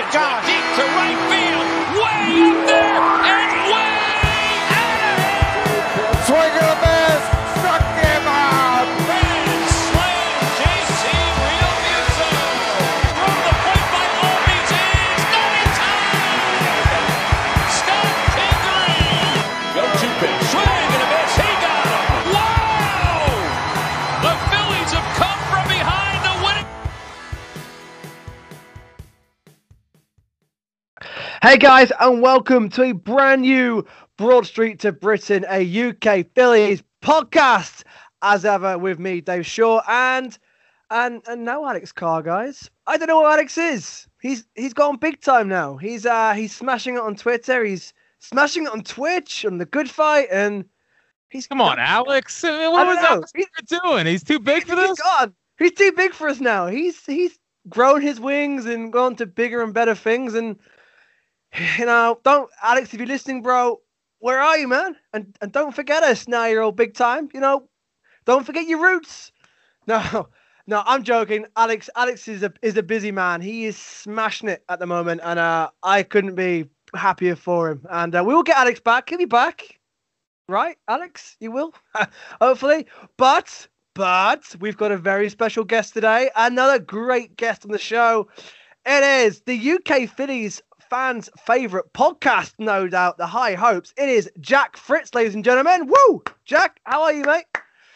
my gosh. Deep to right field. Way up Hey guys, and welcome to a brand new Broad Street to Britain, a UK Phillies podcast. As ever, with me, Dave Shaw, and and and now Alex Carr, guys. I don't know what Alex is. He's he's gone big time now. He's uh he's smashing it on Twitter. He's smashing it on Twitch on the Good Fight, and he's Come on, Alex. I mean, What was know. Alex Cooper doing? He's too big for He's this. gone. He's too big for us now. He's he's grown his wings and gone to bigger and better things. And you know, don't Alex, if you're listening, bro, where are you, man? And and don't forget us now. You're all big time. You know, don't forget your roots. No, no, I'm joking. Alex, Alex is a is a busy man. He is smashing it at the moment, and uh, I couldn't be happier for him. And uh, we will get Alex back. He'll be back, right, Alex? You will, hopefully. But but we've got a very special guest today. Another great guest on the show. It is the UK Phillies fans' favorite podcast, no doubt. The High Hopes. It is Jack Fritz, ladies and gentlemen. Woo! Jack, how are you, mate?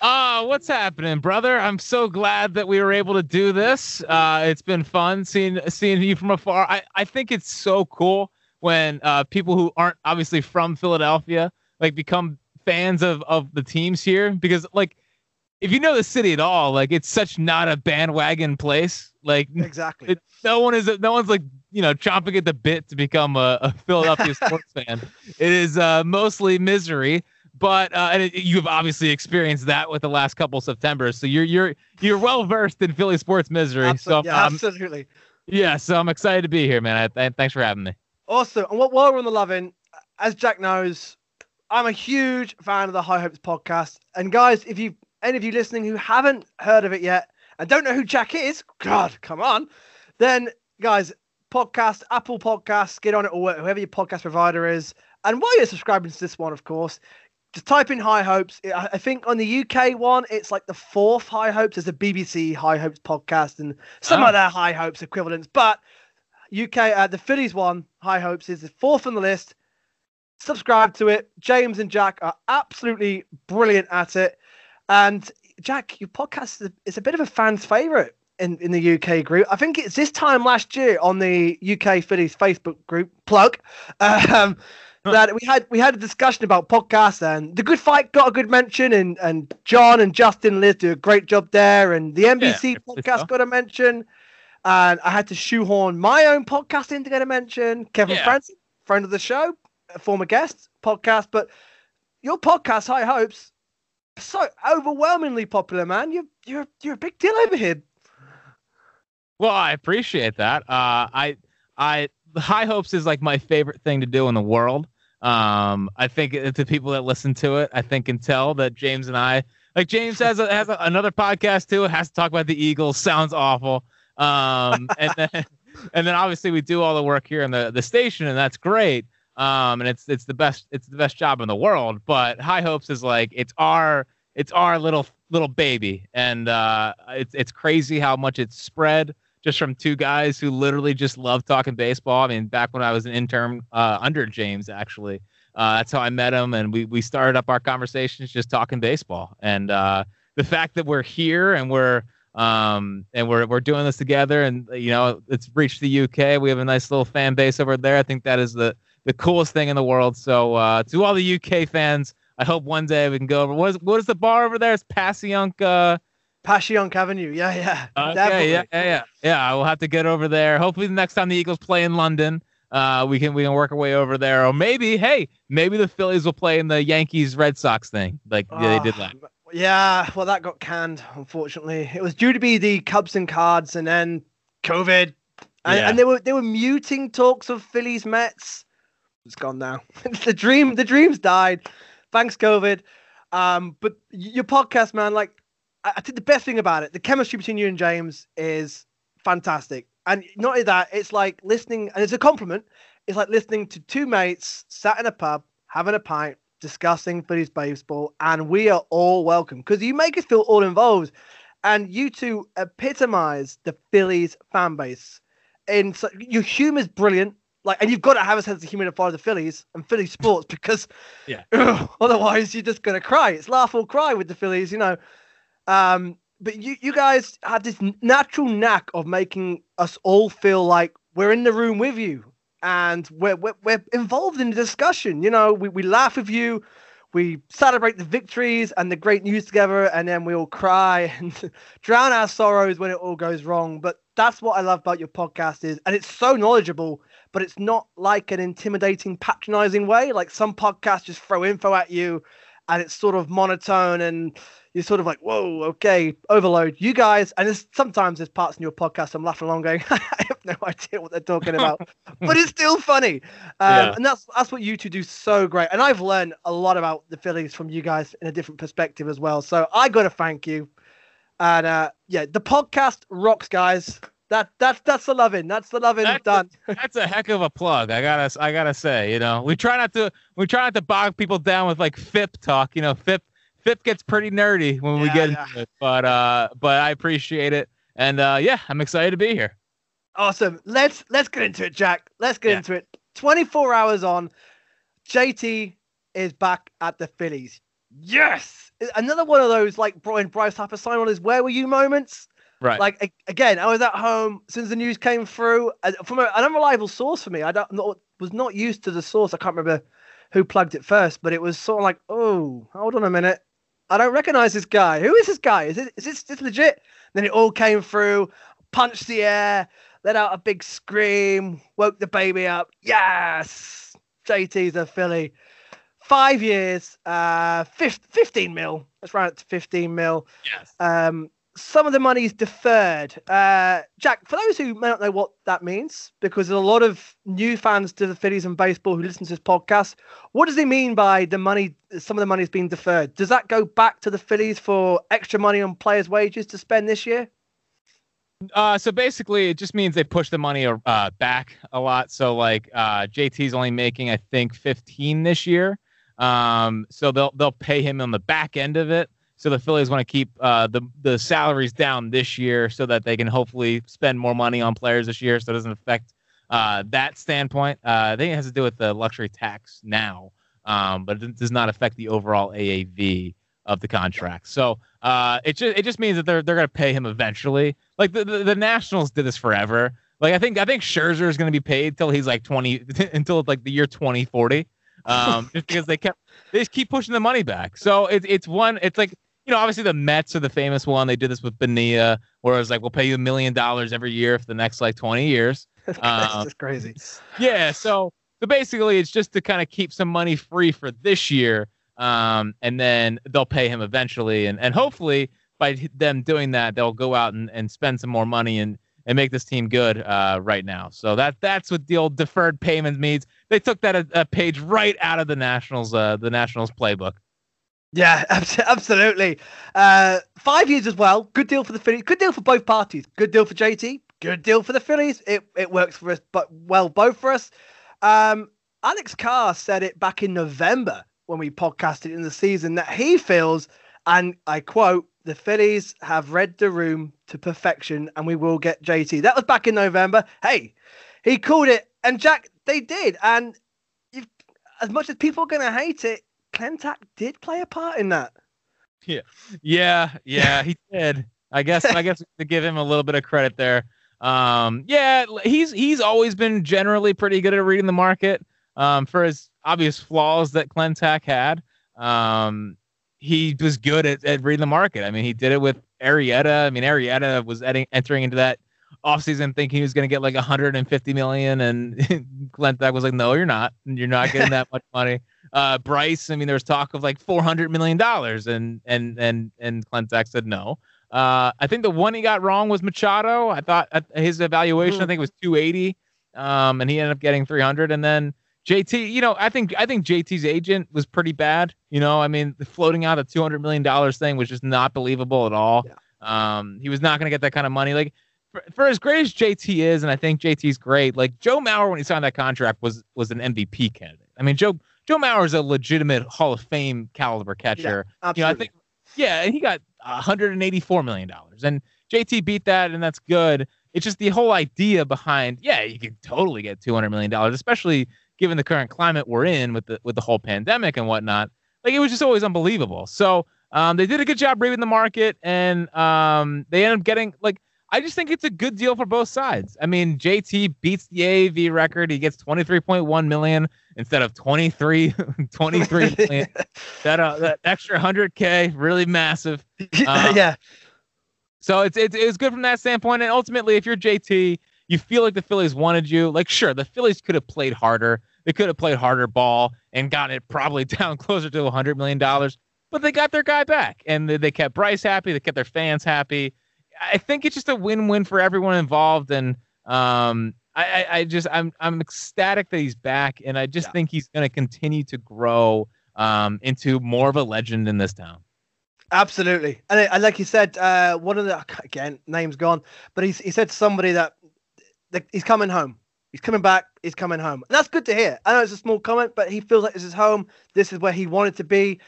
Uh, what's happening, brother? I'm so glad that we were able to do this. Uh, it's been fun seeing seeing you from afar. I, I think it's so cool when uh, people who aren't obviously from Philadelphia like become fans of of the teams here because like if you know the city at all, like it's such not a bandwagon place. Like Exactly. it, no one is no one's like you know chomping at the bit to become a, a Philadelphia sports fan. It is uh, mostly misery, but uh, and it, you've obviously experienced that with the last couple Septembers. So you're you're you're well versed in Philly sports misery. Absol- so yeah, um, absolutely. yeah, so I'm excited to be here, man. I, th- thanks for having me. Awesome. And while we're on the loving, as Jack knows, I'm a huge fan of the High Hopes podcast. And guys, if you any of you listening who haven't heard of it yet and don't know who Jack is, God, come on, then guys, podcast, Apple Podcasts, get on it or whoever your podcast provider is. And while you're subscribing to this one, of course, just type in High Hopes. I think on the UK one, it's like the fourth High Hopes. There's a BBC High Hopes podcast and some Oh. other High Hopes equivalents. But UK, uh, the Phillies one, High Hopes, is the fourth on the list. Subscribe to it. James and Jack are absolutely brilliant at it. And Jack, your podcast is a, is a bit of a fan's favorite in, in the UK group. I think it's this time last year on the UK Phillies Facebook group plug. Um, that we had we had a discussion about podcasts and the good fight got a good mention and and John and Justin Liz do a great job there and the NBC rightfully podcast so. got a mention and I had to shoehorn my own podcast in to get a mention. Kevin Yeah. Francis, friend of the show, a former guest podcast, but your podcast, High Hopes, so overwhelmingly popular, man. You're you're you're a big deal over here. Well, I appreciate that. Uh, I, I, High Hopes is like my favorite thing to do in the world. Um, I think the people that listen to it, I think can tell that James and I, like James has a, has a, another podcast too. Has to talk about the Eagles. Sounds awful. Um, and then, and then obviously we do all the work here in the the station, and that's great. Um, and it's it's the best it's the best job in the world. But High Hopes is like it's our it's our little little baby, and uh, it's it's crazy how much it's spread just from two guys who literally just love talking baseball. I mean, back when I was an intern uh, under James, actually, uh, that's how I met him, and we we started up our conversations just talking baseball. And uh, the fact that we're here and we're um and we're we're doing this together, and you know, it's reached the UK. We have a nice little fan base over there. I think that is the the coolest thing in the world. So uh, to all the UK fans. I hope one day we can go over. What is, what is the bar over there? It's Passyunk. Uh, Passyunk Avenue. Yeah, yeah. Okay, definitely. yeah, yeah, yeah, yeah. I will have to get over there. Hopefully, the next time the Eagles play in London, uh, we can we can work our way over there. Or maybe, hey, maybe the Phillies will play in the Yankees Red Sox thing, like they did Ah, last. Yeah, well, that got canned, unfortunately. It was due to be the Cubs and Cards, and then COVID, and, Yeah. and they were they were muting talks of Phillies Mets. It's gone now. the dream, the dreams died. Thanks, COVID. Um, but your podcast, man, like I, I think the best thing about it, the chemistry between you and James is fantastic. And not only that, it's like listening, and it's a compliment. It's like listening to two mates sat in a pub having a pint, discussing Phillies baseball, and we are all welcome because you make us feel all involved. And you two epitomize the Phillies fan base. And so your humor's brilliant. Like, and you've got to have a sense of humor to follow the Phillies and Philly sports because, Yeah. otherwise you're just gonna cry. It's laugh or cry with the Phillies, you know. Um, but you, you guys have this natural knack of making us all feel like we're in the room with you and we're, we're, we're involved in the discussion. You know, we, we laugh with you, we celebrate the victories and the great news together, and then we all cry and drown our sorrows when it all goes wrong. But that's what I love about your podcast is, and it's so knowledgeable, but it's not like an intimidating, patronizing way. Like some podcasts just throw info at you, and it's sort of monotone and you're sort of like, whoa, okay, overload. You guys, and there's, sometimes there's parts in your podcast I'm laughing along, going, I have no idea what they're talking about, but it's still funny. Um, Yeah. And that's that's what you two do so great. And I've learned a lot about the Phillies from you guys in a different perspective as well. So I got to thank you. And uh, yeah, the podcast rocks, guys. That that's that's the loving. That's the loving That's done. That's a heck of a plug. I gotta I gotta say, you know, we try not to we try not to bog people down with like FIP talk. You know, FIP FIP gets pretty nerdy when we get yeah. into it. But uh, but I appreciate it, and uh, yeah, I'm excited to be here. Awesome. Let's let's get into it, Jack. Let's get Yeah. into it. 24 hours on. JT is back at the Phillies. Yes. Another one of those like Brian Bryce Harper sign on his where were you moments. Right. Like again, I was at home since the news came through from a, an unreliable source for me. I don't not, was not used to the source. I can't remember who plugged it first, but it was sort of like, oh, hold on a minute. I don't recognize this guy. Who is this guy? Is it is this, this legit? Then it all came through, punched the air, let out a big scream, woke the baby up. Yes, JT's a Philly. Five years, uh, fif- 15 mil. Let's round it to 15 mil. yes. Um, some of the money is deferred. Uh, Jack, for those who may not know what that means, because there's a lot of new fans to the Phillies and baseball who listen to this podcast, what does he mean by the money? Some of the money is being deferred. Does that go back to the Phillies for extra money on players' wages to spend this year? Uh, so basically, it just means they push the money uh, back a lot. So like uh, JT's only making I think 15 this year. Um, so they'll they'll pay him on the back end of it. So the Phillies want to keep uh, the the salaries down this year so that they can hopefully spend more money on players this year, so it doesn't affect uh, that standpoint. Uh, I think it has to do with the luxury tax now, um, but it does not affect the overall AAV of the contract. So uh, it just it just means that they're they're gonna pay him eventually. Like the, the, the Nationals did this forever. Like I think I think Scherzer is gonna be paid till he's like twenty until like the year twenty forty. Um, just because they kept they just keep pushing the money back. So it's it's one it's like you know obviously the Mets are the famous one. They did this with Bonilla, where it was like we'll pay you a million dollars every year for the next like twenty years. That's Um, just crazy. Yeah, so so basically it's just to kind of keep some money free for this year, um, and then they'll pay him eventually, and and hopefully by them doing that, they'll go out and, and spend some more money and and make this team good uh, right now. So that that's what the old deferred payments means. They took that a, a page right out of the Nationals uh, the Nationals playbook. Yeah, absolutely. Uh, five years as well. Good deal for the Phillies. Good deal for both parties. Good deal for JT. Good deal for the Phillies. It it works for us, but well, both for us. Um, Alex Carr said it back in November when we podcasted in the season that he feels, and I quote, the Phillies have read the room to perfection, and we will get JT. That was back in November. Hey, he called it, and Jack, they did. And as much as people are going to hate it, Klentak did play a part in that. Yeah, yeah, yeah, he did. I guess I guess to give him a little bit of credit there. Um, yeah, he's he's always been generally pretty good at reading the market. Um, for his obvious flaws that Klentak had, um, he was good at, at reading the market. I mean, he did it with Arrieta. I mean, Arrieta was edi- entering into that offseason thinking he was going to get like 150 million, and Klentak was like, "No, you're not. You're not getting that much money." Uh, Bryce. I mean, there was talk of like four hundred million dollars, and and and and Klentak said no. Uh, I think the one he got wrong was Machado. I thought uh, his evaluation, I Mhm. think, was two eighty, um, and he ended up getting three hundred. And then JT, you know, I think I think JT's agent was pretty bad. You know, I mean, the floating out a two hundred million dollars thing was just not believable at all. Um, he was not going to get that kind of money. Like for, for as great as JT is, and I think JT's great. Like Joe Mauer, when he signed that contract, was was an MVP candidate. I mean, Joe Joe Mauer is a legitimate Hall of Fame caliber catcher. Absolutely. You know, I think, yeah, and he got 184 million dollars, and JT beat that, and that's good. It's just the whole idea behind, yeah, you could totally get 200 million dollars, especially given the current climate we're in with the with the whole pandemic and whatnot. Like it was just always unbelievable. So um, they did a good job reading the market, and um, they ended up getting like. I just think it's a good deal for both sides. I mean, JT beats the AAV record. He gets 23.1 million instead of 23, 23 million. that uh, that extra 100k, really massive. Uh, yeah. So it's it's it's good from that standpoint. And ultimately, if you're JT, you feel like the Phillies wanted you. Like, sure, the Phillies could have played harder. They could have played harder ball and gotten it probably down closer to 100 million dollars. But they got their guy back, and they, they kept Bryce happy. They kept their fans happy. I think it's just a win-win for everyone involved, and um, I, I, I just I'm I'm ecstatic that he's back, and I just Yeah. think he's going to continue to grow um, into more of a legend in this town. Absolutely, and, and like you said, uh, one of the again name's gone, but he's he said to somebody that, that he's coming home. He's coming back. He's coming home, and that's good to hear. I know it's a small comment, but he feels like this is home. This is where he wanted to be.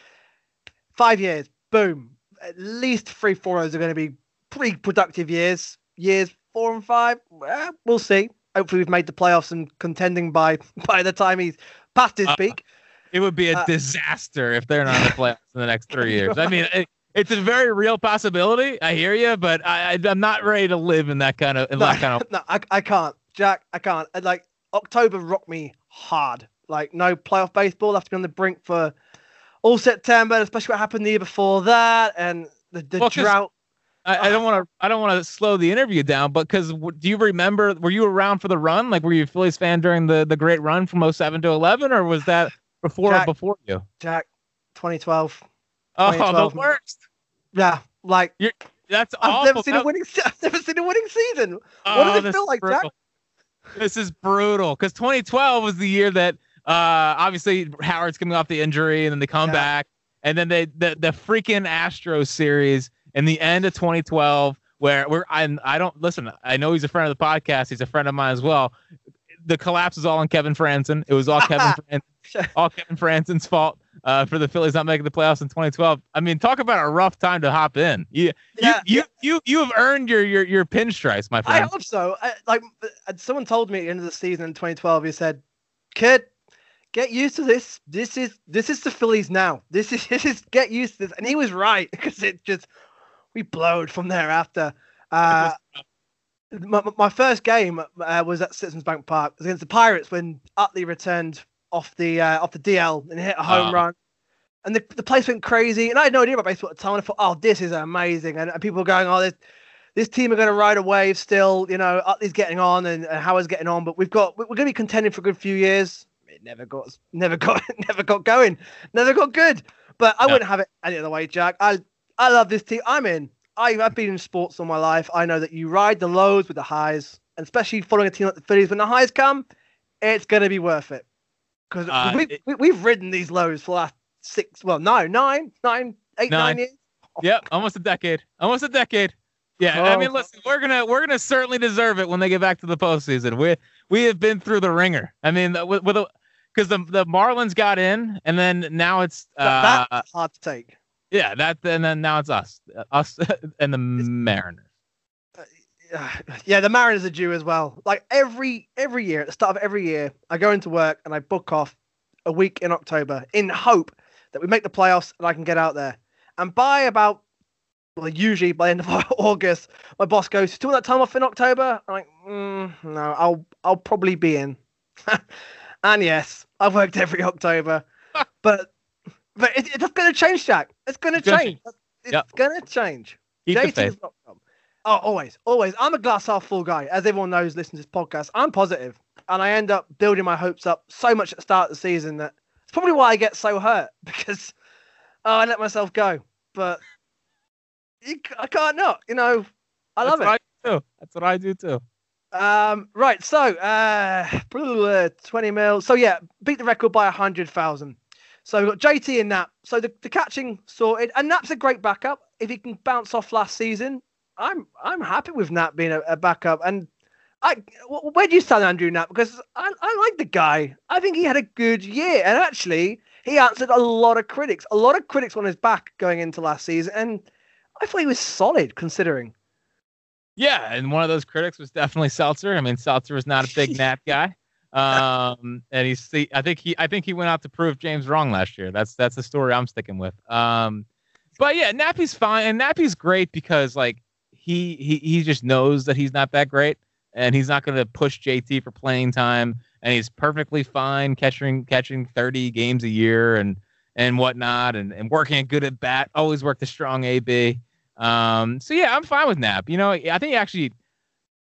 Five years, boom. At least three, four those are going to be pretty productive years. Years four and five, well, we'll see. Hopefully, we've made the playoffs and contending by by the time he's past his Uh, peak. It would be a Uh, disaster if they're not in the playoffs in the next three years. I mean, it, it's a very real possibility. I hear you, but I, I I'm not ready to live in that kind of in no, that kind of. no, I, I can't, Jack. I can't. Like October rocked me hard. Like no playoff baseball. I have to be on the brink for all September, especially what happened the year before that, and the, the Well, drought. I, I don't want to I don't want to slow the interview down, but because do you remember? Were you around for the run? Like, were you a Phillies fan during the the great run from 07 to 11, or was that before Jack- before you? Jack, 2012. Oh, 2012. the worst. Yeah, like That's I've awful. never seen a winning. I've never seen a winning season. what Oh, does it feel like, Jack? This is brutal because 2012 was the year that uh, obviously Howard's coming off the injury and then they come Yeah. back and then they the the freaking Astros series in the end of 2012 where we're I I don't listen. I know he's a friend of the podcast. He's a friend of mine as well. The collapse is all on Kevin Frandsen. It was all Kevin Frandsen, all Kevin Frandsen's fault uh, for the Phillies not making the playoffs in 2012. I mean, talk about a rough time to hop in. You Yeah, you, you you you have earned your your your pinstripes, my friend. I hope so. I, like uh, someone told me at the end of the season in 2012, he said, "Kid, get used to this. This is this is the Phillies now. This is this is get used to this." And he was right because it just we blowed from there after. Uh, my, my- first game uh, was at Citizens Bank Park against the Pirates when Utley returned off the uh, off the DL and hit a home Oh. run. And the, the place went crazy. And I had no idea about baseball at the time. And I thought, oh, this is amazing. And, and people were going, oh, this, this team are going to ride a wave still. You know, Utley's getting on and, and Howard's getting on. But we've got we're going to be contending for a good few years. It never got never got never got going. Never got good. But I No. wouldn't have it any other way, Jack. I I love this team. I'm in. I, I've been in sports all my life. I know that you ride the lows with the highs, and especially following a team like the Phillies. When the highs come, it's going to be worth it. Because Uh, we, it- we, we've ridden these lows for the last six, well, no, nine, nine, eight, nine Nine. years. Yep, almost a decade. Almost a decade. Yeah, I mean, Oh. listen, we're gonna we're gonna certainly deserve it when they get back to the postseason. We we have been through the ringer. I mean, with with because the the Marlins got in, and then now it's uh That's hard to take. Yeah that and then now it's us us and the Mariners. Yeah, the Mariners are due as well. Like every every year, at the start of every year, I go into work and I book off a week in October in hope that we make the playoffs and I can get out there. And by about well, usually by the end of August, my boss goes, "Do you want that time off in October?" I'm like, mm, "No, I'll I'll probably be in." and yes, I've worked every October, but but it, it's going to change, Jack. It's going to change. It's Yep. going to change. Keep the JT is not dumb. Oh, always, always. I'm a glass half full guy. As everyone knows, listen to this podcast. I'm positive, and I end up building my hopes up so much at the start of the season that it's probably why I get so hurt because oh, I let myself go. But I can't not. You know, I love That's what I do too. That's what I do too. Um, right. So, uh, 20 mil. So yeah, beat the record by a hundred thousand. So we've got JT and Knapp. So the, the catching sorted, and Knapp's a great backup. If he can bounce off last season, I'm I'm happy with Knapp being a, a backup, and I where do you stand, Andrew Knapp? Because I I like the guy. I think he had a good year, and actually he answered a lot of critics. A lot of critics on his back going into last season, and I thought he was solid considering. Yeah, and one of those critics was definitely Seltzer. I mean, Seltzer was not a big Knapp guy. Um, and he's see I think he I think he went out to prove James wrong last year. That's that's the story I'm sticking with. Um, but yeah, Nappy's fine, and Nappy's great because like he he he just knows that he's not that great, and he's not going to push JT for playing time, and he's perfectly fine catching catching 30 games a year and and whatnot, and and working good at bat. Always worked a strong AB. Um, so yeah, I'm fine with Knapp. You know, I think he actually,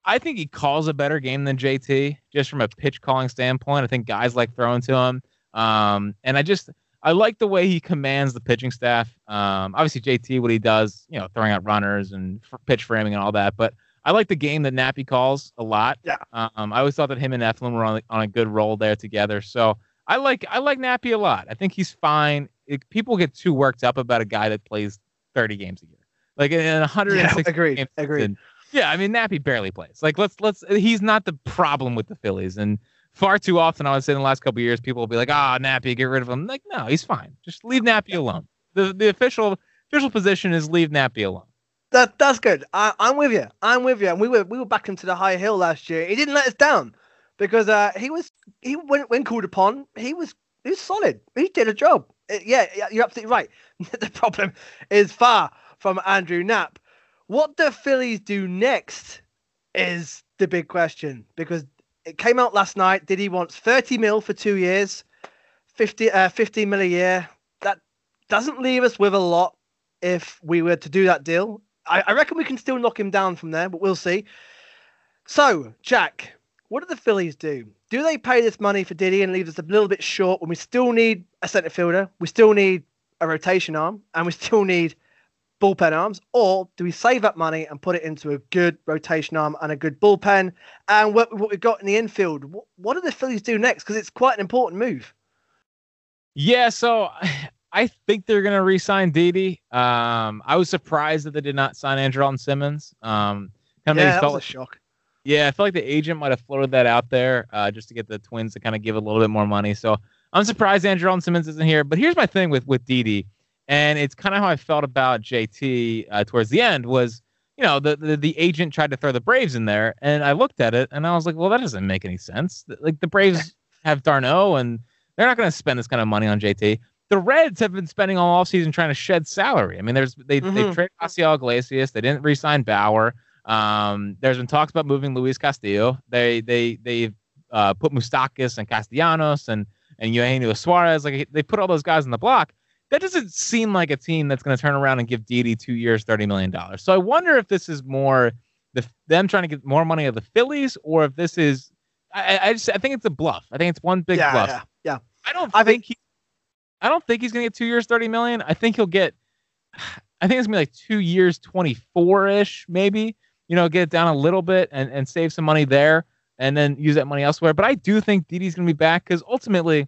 I think he calls a better game than JT just from a pitch calling standpoint. I think guys like throwing to him. Um, and I just, I like the way he commands the pitching staff. Um, obviously JT, what he does, you know, throwing out runners and f- pitch framing and all that. But I like the game that Nappy calls a lot. Yeah. Um, I always thought that him and Eflin were on, on a good roll there together. So I like, I like Nappy a lot. I think he's fine. It, people get too worked up about a guy that plays 30 games a year. Like in 160 Yeah, agreed, games agreed. Yeah, I mean Nappy barely plays. Like let's let's he's not the problem with the Phillies. And far too often I would say in the last couple of years people will be like, ah, Nappy, get rid of him. Like, no, he's fine. Just leave Nappy alone. The the official official position is leave Nappy alone. That that's good. I, I'm with you. I'm with you. And we were we were back him to the high hill last year. He didn't let us down because uh, he was he when when called upon he was he was solid. He did a job. Uh, yeah, yeah, you're absolutely right. the problem is far from Andrew Knapp. What the Phillies do next is the big question because it came out last night. Didi wants 30 mil for two years, 50 uh, 15 mil a year? That doesn't leave us with a lot if we were to do that deal. I, I reckon we can still knock him down from there, but we'll see. So, Jack, what do the Phillies do? Do they pay this money for Didi and leave us a little bit short when we still need a centre fielder, we still need a rotation arm, and we still need bullpen arms? Or do we save that money and put it into a good rotation arm and a good bullpen? And what, what we've got in the infield, what, what do the Phillies do next? Because it's quite an important move. Yeah, so I think they're gonna re-sign Didi. Um, I was surprised that they did not sign Andrelton Simmons. Um, kind of yeah, that felt was a shock. Yeah, I feel like the agent might have floated that out there uh, just to get the Twins to kind of give a little bit more money. So I'm surprised Andrew Simmons isn't here. But here's my thing with with Didi, and it's kind of how I felt about JT uh, towards the end was, you know, the, the the agent tried to throw the Braves in there, and I looked at it and I was like, well, that doesn't make any sense. Like the Braves have d'Arnaud, and they're not going to spend this kind of money on JT. The Reds have been spending all offseason trying to shed salary. I mean, there's they they Mhm. traded Raisel Iglesias, they didn't re-sign Bauer. Um, there's been talks about moving Luis Castillo. They they they uh, put Moustakas and Castellanos and and Eugenio Suarez. Like they put all those guys in the block. That doesn't seem like a team that's going to turn around and give Didi two years, thirty million dollars. So I wonder if this is more the them trying to get more money of the Phillies, or if this is. I, I just I think it's a bluff. I think it's one big yeah, bluff. yeah, yeah. I don't I think he. I don't think he's gonna get two years, thirty million. I think he'll get. I think it's gonna be like two years, twenty four ish, maybe. You know, get it down a little bit and and save some money there, and then use that money elsewhere. But I do think Didi's gonna be back because ultimately,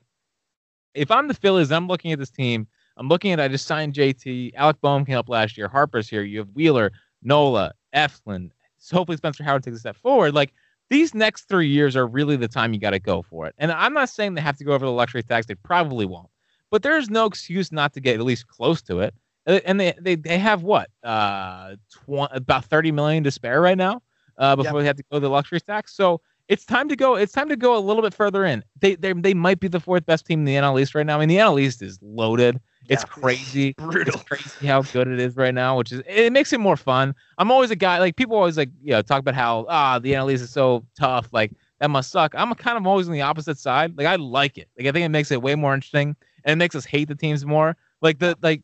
if I'm the Phillies, I'm looking at this team. I'm looking at I just signed JT. Alec Bohm came up last year. Harper's here. You have Wheeler, Nola, Eflin. So hopefully Spencer Howard takes a step forward. Like these next three years are really the time you got to go for it. And I'm not saying they have to go over the luxury tax. They probably won't. But there's no excuse not to get at least close to it. Uh, And they they, they have what uh tw- about 30 million to spare right now uh, before they have to go the luxury tax. So it's time to go. It's time to go a little bit further in. They they they might be the fourth best team in the NL East right now. I mean, the NL East is loaded. It's Yeah. crazy. Brutal. It's crazy how good it is right now, which is it makes it more fun. I'm always a guy like people always like you know talk about how ah the NL East is so tough, like that must suck. I'm kind of always on the opposite side. Like I like it. Like I think it makes it way more interesting and it makes us hate the teams more. Like the like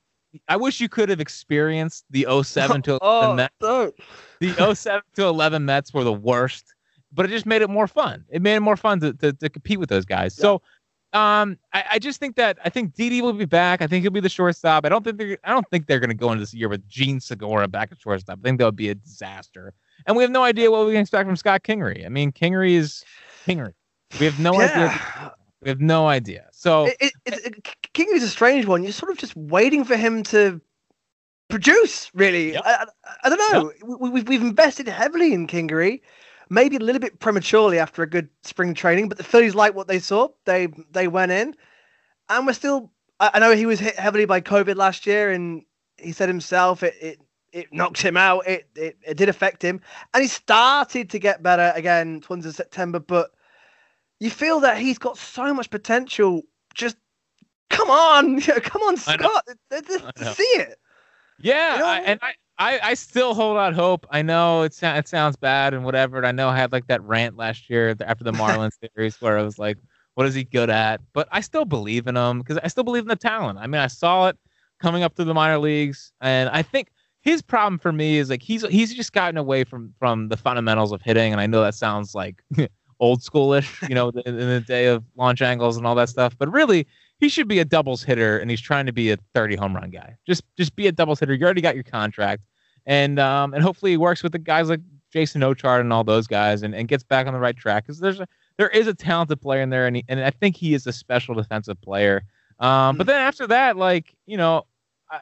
I wish you could have experienced the 07 to 11 Oh, Mets. don't. The 07 to 11 Mets were the worst, but it just made it more fun. It made it more fun to to, to compete with those guys. So um, I, I just think that I think Didi will be back. I think he'll be the shortstop. I don't think they're I don't think they're going to go into this year with Jean Segura back at shortstop. I think that would be a disaster. And we have no idea what we can expect from Scott Kingery. I mean, Kingery is Kingery. We have no idea. We have no idea. So It, it, it, it, King is a strange one. You're sort of just waiting for him to produce. Really, Yep. I, I, I don't know. We, we've we've invested heavily in Kingery, maybe a little bit prematurely after a good spring training, but the Phillies like what they saw. They they went in, and we're still. I, I know he was hit heavily by COVID last year, and he said himself it it, it knocked him out. It, it it did affect him, and he started to get better again towards the September, but. You feel that he's got so much potential. Just come on, come on, I. Scott. Th- th- I know. See it. Yeah, You know? I, and I, I, I still hold out hope. I know it, sou- it sounds bad and whatever. And I know I had like that rant last year after the Marlins series where I was like, what is he good at? But I still believe in him because I still believe in the talent. I mean, I saw it coming up through the minor leagues, and I think his problem for me is like he's he's just gotten away from from the fundamentals of hitting. And I know that sounds like old schoolish, you know, in the day of launch angles and all that stuff. But really, he should be a doubles hitter and he's trying to be a 30 home run guy. Just just be a doubles hitter. You already got your contract. And um and hopefully he works with the guys like Jason Ochart and all those guys and, and gets back on the right track because there's a there is a talented player in there and he, and I think he is a special defensive player. Um but then after that, like, you know, I,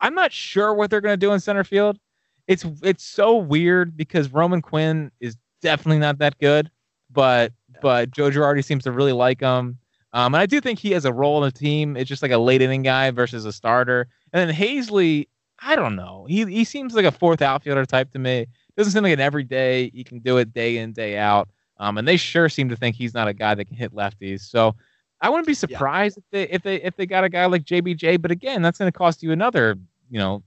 I'm not sure what they're gonna do in center field. It's it's so weird because Roman Quinn is definitely not that good, but but Joe Girardi seems to really like him. Um, and I do think he has a role in the team. It's just like a late inning guy versus a starter. And then Haseley, I don't know. He he seems like a fourth outfielder type to me. Doesn't seem like an everyday. He can do it day in day out. Um, and they sure seem to think he's not a guy that can hit lefties. So I wouldn't be surprised if they if they if they got a guy like JBJ. But again, that's going to cost you another you know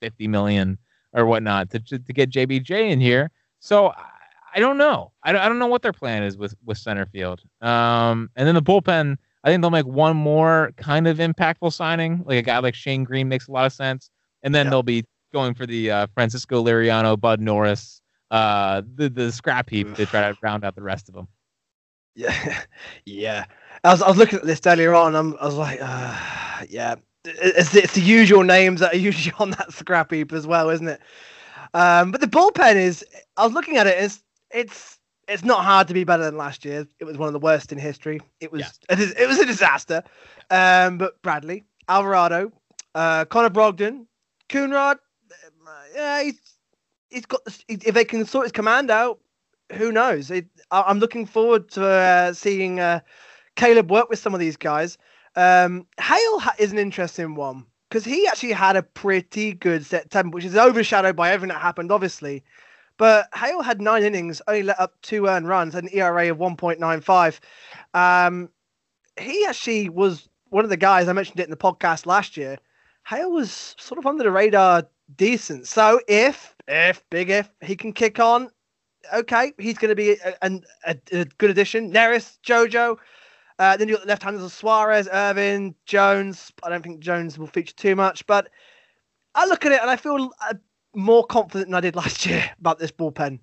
fifty million or whatnot to to, to get JBJ in here. So I, don't know. I don't, I don't know what their plan is with with center field. Um, and then the bullpen. I think they'll make one more kind of impactful signing, like a guy like Shane Greene makes a lot of sense. And then Yeah. they'll be going for the uh, Francisco Liriano, Bud Norris, uh, the the scrap heap to try to round out the rest of them. Yeah, yeah. I was, I was looking at this earlier on. I'm, I was like, uh, yeah, it's, it's the usual names that are usually on that scrap heap as well, isn't it? Um, but the bullpen is. I was looking at it. It's it's it's not hard to be better than last year. It was one of the worst in history. It was Yeah. a it was a disaster. Um, but Bradley, Alvarado, uh, Connor Brogdon, Coonrod, uh, yeah, he's he's got the, if they can sort his command out, who knows? It, I, I'm looking forward to uh, seeing uh, Caleb work with some of these guys. Um, Hale ha- is an interesting one because he actually had a pretty good September, which is overshadowed by everything that happened, obviously. But Hale had nine innings, only let up two earned runs, an ERA of 1.95. Um, he actually was one of the guys I mentioned it in the podcast last year. Hale was sort of under the radar, decent. So if, if, big if, he can kick on, okay, he's going to be a, a, a, a good addition. Neris, Jojo. Uh, then you got the left-handers of Suarez, Irvin, Jones. I don't think Jones will feature too much, but I look at it and I feel uh, more confident than I did last year about this bullpen.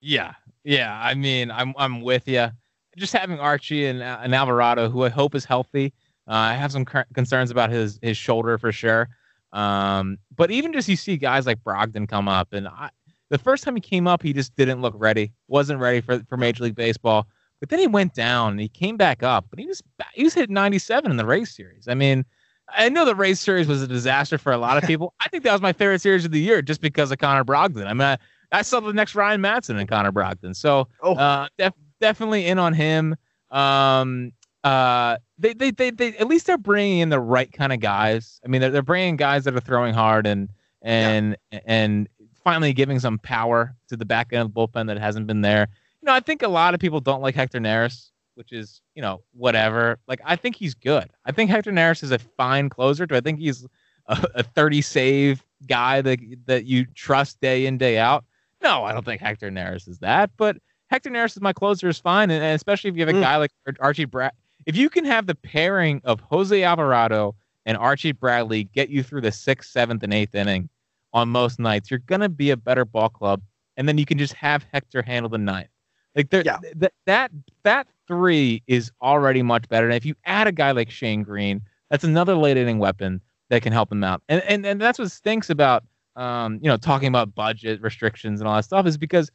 Yeah, yeah. I mean, I'm I'm with you. Just having Archie and, and Alvarado, who I hope is healthy. Uh, I have some concerns about his his shoulder for sure. Um, but even just you see guys like Brogdon come up, and I, the first time he came up, he just didn't look ready. wasn't ready for for Major League Baseball. But then he went down and he came back up, but he was he was hit 97 in the Rays series. I mean, I know the Rays series was a disaster for a lot of people. I think that was my favorite series of the year just because of Connor Brogdon. I mean, I, I saw the next Ryan Madson and Connor Brogdon. So Oh, uh, def- definitely in on him. Um, uh, they, they, they, they, at least they're bringing in the right kind of guys. I mean, they're, they're bringing guys that are throwing hard and, and, and finally giving some power to the back end of the bullpen that hasn't been there. You know, I think a lot of people don't like Hector Neris, which is, you know, whatever. Like, I think he's good. I think Hector Neris is a fine closer. Do I think he's a, a 30 save guy that, that you trust day in, day out? No, I don't think Hector Neris is that, but Hector Neris is my closer is fine, and, and especially if you have a Mm. guy like Ar- Archie Brad. If you can have the pairing of Jose Alvarado and Archie Bradley get you through the sixth, seventh, and eighth inning on most nights, you're gonna be a better ball club, and then you can just have Hector handle the ninth. Like there, Yeah. th- that that three is already much better. And if you add a guy like Shane Greene, that's another late inning weapon that can help him out. And and and that's what stinks about um, you know, talking about budget restrictions and all that stuff is because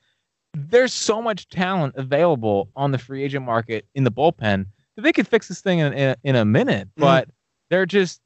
there's so much talent available on the free agent market in the bullpen that they could fix this thing in in a, in a minute. Mhm. But they're just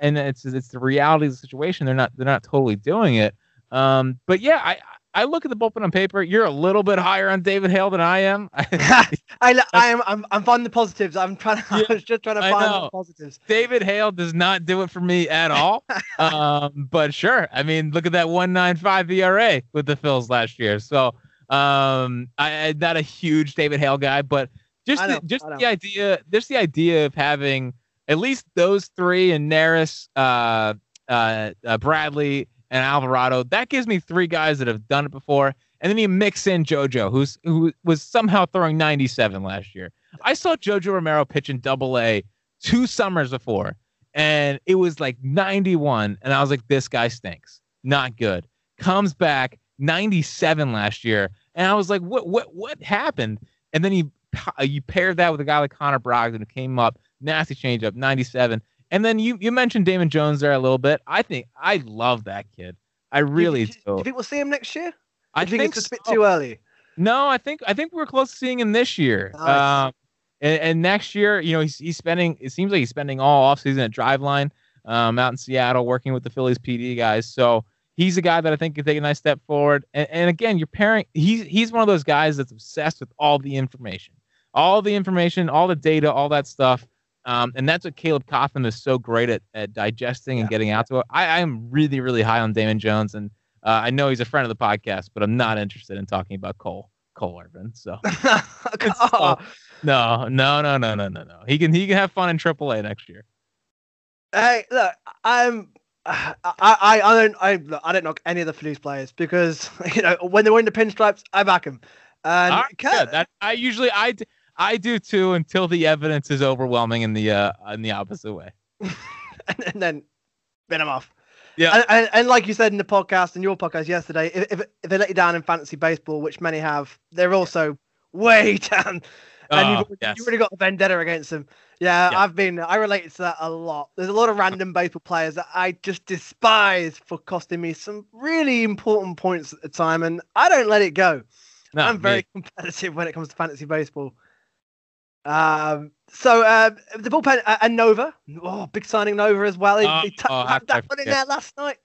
and it's it's the reality of the situation. They're not they're not totally doing it. Um, but yeah, I I look at the bullpen on paper. You're a little bit higher on David Hale than I am. I, I am I'm I'm finding the positives. I'm trying. To, Yeah, I was just trying to find the positives. David Hale does not do it for me at all. um, but sure, I mean, look at that 1.95 ERA with the Phils last year. So um, I, I'm not a huge David Hale guy, but just I the, just the idea, just the idea of having at least those three and Neris, uh, uh, uh, Bradley, and Alvarado. That gives me three guys that have done it before. And then you mix in JoJo, who's who was somehow throwing 97 last year. I saw JoJo Romero pitch in Double A two summers before, and it was like 91, and I was like, this guy stinks, not good. Comes back 97 last year, and I was like, what what what happened? And then you you paired that with a guy like Connor Brogdon who came up, nasty changeup, 97. And then you you mentioned Damon Jones there a little bit. I think I love that kid. I really do, do. you- do you think we'll see him next year? I you think, it's just a bit too early? No, I think I think we're close to seeing him this year. Nice. Um, and, and next year, you know, he's he's spending. It seems like he's spending all offseason at Driveline, um, out in Seattle, working with the Phillies PD guys. So he's a guy that I think can take a nice step forward. And, and again, you're pairing. He's he's one of those guys that's obsessed with all the information, all the information, all the data, all that stuff. Um, and that's what Caleb Cotham is so great at, at digesting and Yeah. getting out to. I, am really, really high on Damon Jones, and uh, I know he's a friend of the podcast, but I'm not interested in talking about Cole Cole Irvin. So Oh, no, no, no, no, no, no, no. He can he can have fun in AAA next year. Hey, look, I'm. I, I, I don't I, look, I don't knock any of the Phillies players because you know when they're wearing the pinstripes, I back them. And right, yeah, that I usually I I do too until the evidence is overwhelming in the uh in the opposite way. and, and then bin them off. Yeah. And, and, and like you said in the podcast, in your podcast yesterday, if, if, if they let you down in fantasy baseball, which many have, they're also way down. And Oh, you've, already- yes. you've already got a vendetta against them. Yeah, Yeah. I've been, I related to that a lot. There's a lot of random baseball players that I just despise for costing me some really important points at the time, and I don't let it go. No, I'm me- very competitive when it comes to fantasy baseball. Um, so uh, the bullpen uh, and Nova, oh, big signing Nova as well. He, Oh, he t- oh, how tapped I that one in there last night.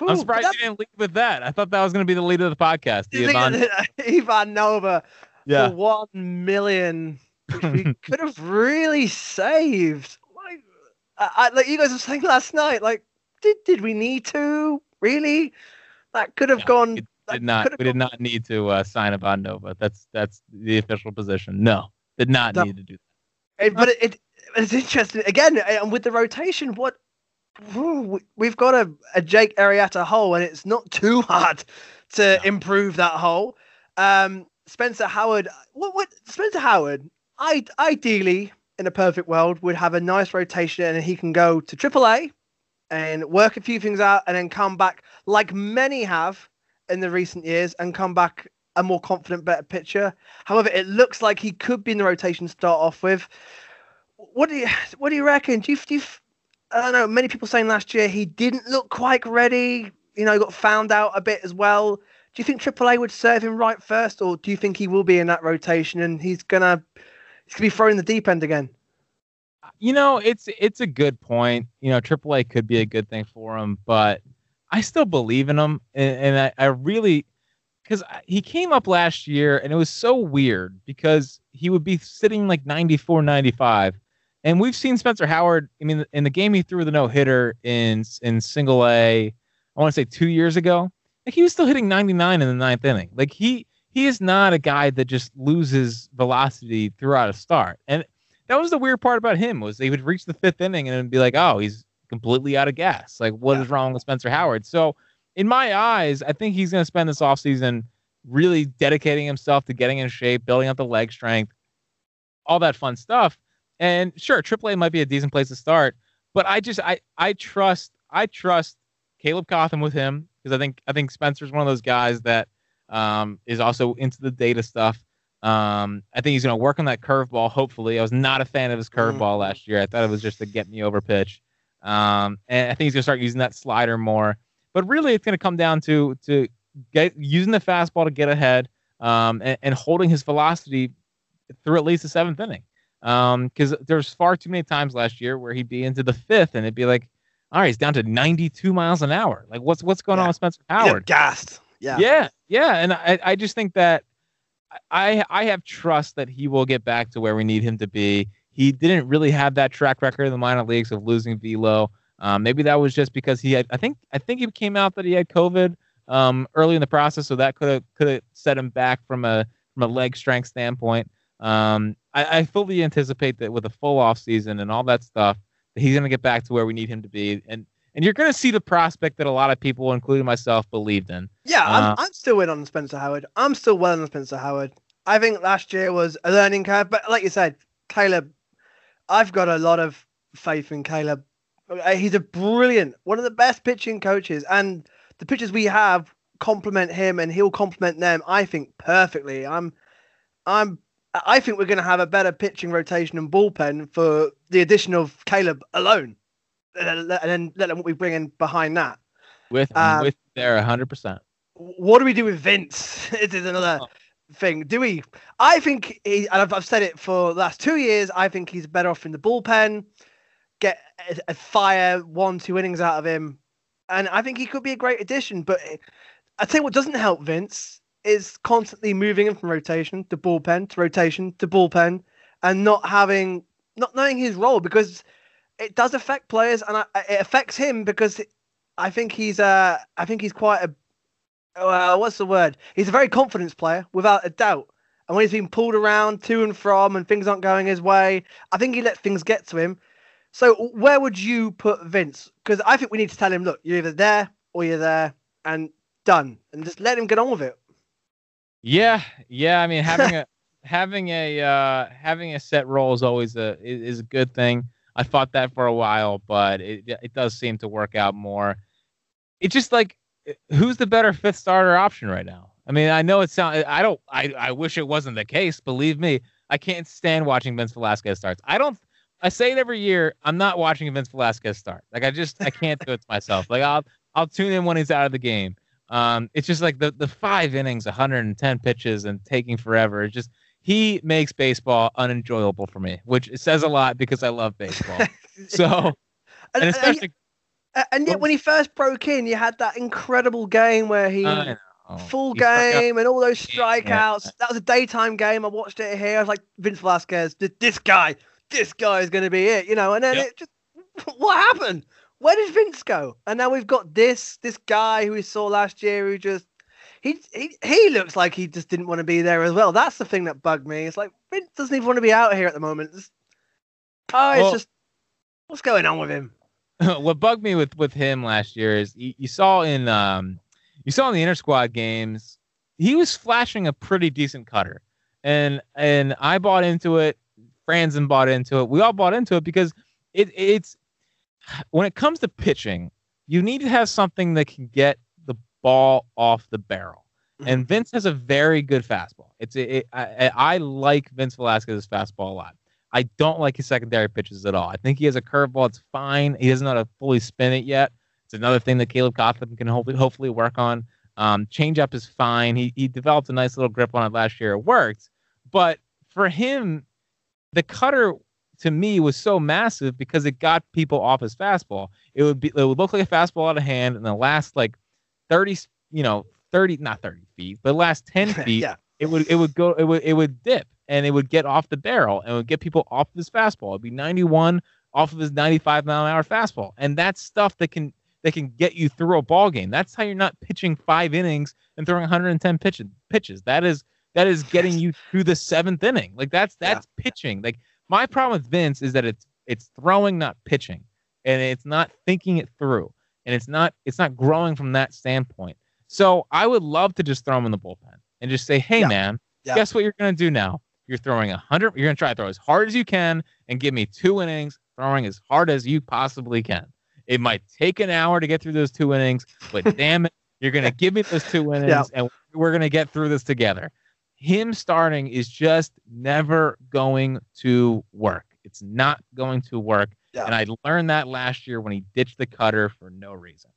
I'm Whew, surprised that- you didn't lead with that. I thought that was going to be the lead of the podcast. The Ivan, Ivan Nova yeah. for one million, which we could have really saved. Like, I, I, like you guys were saying last night, like, did did we need to really? That could have No, gone. we did not. We did not need to uh, sign Ivan Nova. That's that's the official position. No, did not No. need to do that. It, but it, it it's interesting again, and with the rotation, what we've got a, a Jake Arrieta hole, and it's not too hard to No. improve that hole. Um, Spencer Howard, what what Spencer Howard, I ideally in a perfect world would have a nice rotation, and he can go to AAA and work a few things out, and then come back like many have in the recent years, and come back a more confident, better pitcher. However, it looks like he could be in the rotation to start off with. What do you what do you reckon? Do you, do you I don't know. Many people saying last year he didn't look quite ready. You know, got found out a bit as well. Do you think AAA would serve him right first, or do you think he will be in that rotation and he's gonna he's gonna be thrown in the deep end again? You know, it's it's a good point. You know, AAA could be a good thing for him, but I still believe in him, and, and I, I really because he came up last year and it was so weird because he would be sitting like 94 95 and we've seen Spencer Howard I mean in the game he threw the no hitter in in single A I want to say 2 years ago like he was still hitting 99 in the ninth inning. Like he he is not a guy that just loses velocity throughout a start. And that was the weird part about him was they would reach the fifth inning and it'd be like oh he's completely out of gas. Like what is Yeah. wrong with Spencer Howard? So in my eyes, I think he's going to spend this offseason really dedicating himself to getting in shape, building up the leg strength, all that fun stuff. And sure, AAA might be a decent place to start, but I just I I trust I trust Caleb Cotham with him because I think I think Spencer's one of those guys that um, is also into the data stuff. Um, I think he's going to work on that curveball. Hopefully, I was not a fan of his curveball last year. I thought it was just a get me over pitch. Um, and I think he's going to start using that slider more. But really, it's going to come down to to get using the fastball to get ahead um, and, and holding his velocity through at least the seventh inning. Because there's far too many times last year where he'd be into the fifth and it'd be like, all right, he's down to 92 miles an hour. Like, what's what's going Yeah. on with Spencer Howard? gassed. Yeah. Yeah, yeah, and I, I just think that I I have trust that he will get back to where we need him to be. He didn't really have that track record in the minor leagues of losing velo. Um, maybe that was just because he had. I think I think it came out that he had COVID um, early in the process, so that could have could have set him back from a from a leg strength standpoint. Um, I, I fully anticipate that with a full off season and all that stuff, that he's going to get back to where we need him to be, and and you're going to see the prospect that a lot of people, including myself, believed in. Yeah, Uh, I'm, I'm still in on Spencer Howard. I'm still well on Spencer Howard. I think last year was a learning curve, but like you said, Caleb, I've got a lot of faith in Caleb. Uh, He's a brilliant, one of the best pitching coaches, and the pitchers we have complement him, and he'll complement them. I think perfectly. I'm, I'm, I think we're going to have a better pitching rotation and bullpen for the addition of Caleb alone, and then let them what we bring in behind that. With Um, with there 100%. what do we do with Vince? it is another Oh. thing. Do we? I think he, and I've, I've said it for the last two years. I think he's better off in the bullpen. Get a, a fire one, two innings out of him, and I think he could be a great addition. But I tell you what doesn't help Vince is constantly moving him from rotation to bullpen to rotation to bullpen, and not having, not knowing his role because it does affect players, and I, it affects him because I think he's uh I think he's quite a well, what's the word? He's a very confidence player, without a doubt. And when he's been pulled around to and from and things aren't going his way, I think he let things get to him. So where would you put Vince? Because I think we need to tell him, look, you're either there or you're there, and done, and just let him get on with it. Yeah, yeah. I mean, having a having a uh, having a set role is always a is, a good thing. I fought that for a while, but it it does seem to work out more. It's just like who's the better fifth starter option right now? I mean, I know it sound I don't I I wish it wasn't the case. Believe me, I can't stand watching Vince Velasquez starts. I don't. I say it every year. I'm not watching Vince Velasquez start. Like I just I can't do it to myself. Like I'll I'll tune in when he's out of the game. Um, it's just like the the five innings, 110 pitches, and taking forever. It's just he makes baseball unenjoyable for me, which says a lot because I love baseball. so and, and and- especially and yet when he first broke in, you had that incredible game where he full he game and all those Yeah. strikeouts. That was a daytime game. I watched it here. I was like, Vince Velasquez, this guy, this guy is going to be it, you know. And then Yep. it just, what happened? Where did Vince go? And now we've got this this guy who we saw last year who just he he he looks like he just didn't want to be there as well. That's the thing that bugged me. It's like Vince doesn't even want to be out here at the moment. It's, oh, it's Well- just what's going on with him? what bugged me with with him last year is you, you saw in um you saw in the inter squad games he was flashing a pretty decent cutter and and I bought into it Frandsen bought into it we all bought into it because it it's when it comes to pitching you need to have something that can get the ball off the barrel and Vince has a very good fastball it's a, it, I, I like Vince Velasquez's fastball a lot I don't like his secondary pitches at all. I think he has a curveball. It's fine. He doesn't know how to fully spin it yet. It's another thing that Caleb Cotham can hopefully hopefully work on. Um, changeup is fine. He he developed a nice little grip on it last year. It worked, but for him, the cutter to me was so massive because it got people off his fastball. It would be it would look like a fastball out of hand in the last like thirty, you know, thirty not thirty feet, but last ten feet yeah, it would it would go it would it would dip and it would get off the barrel and it would get people off of his fastball. It'd be 91 off of his 95 mile an hour fastball, and that's stuff that can that can get you through a ball game. That's how you're not pitching five innings and throwing 110 pitches. Pitches that is that is getting you through the seventh inning. Like that's that's pitching. Like my problem with Vince is that it's it's throwing, not pitching, and it's not thinking it through, and it's not it's not growing from that standpoint. So I would love to just throw him in the bullpen and just say, hey Yeah. man, Yeah. guess what you're gonna do now? You're throwing a hundred. You're gonna try to throw as hard as you can and give me two innings throwing as hard as you possibly can. It might take an hour to get through those two innings, but damn it, you're gonna give me those two innings, Yeah. and we're gonna get through this together. Him starting is just never going to work. It's not going to work. Yeah. And I learned that last year when he ditched the cutter for no reason.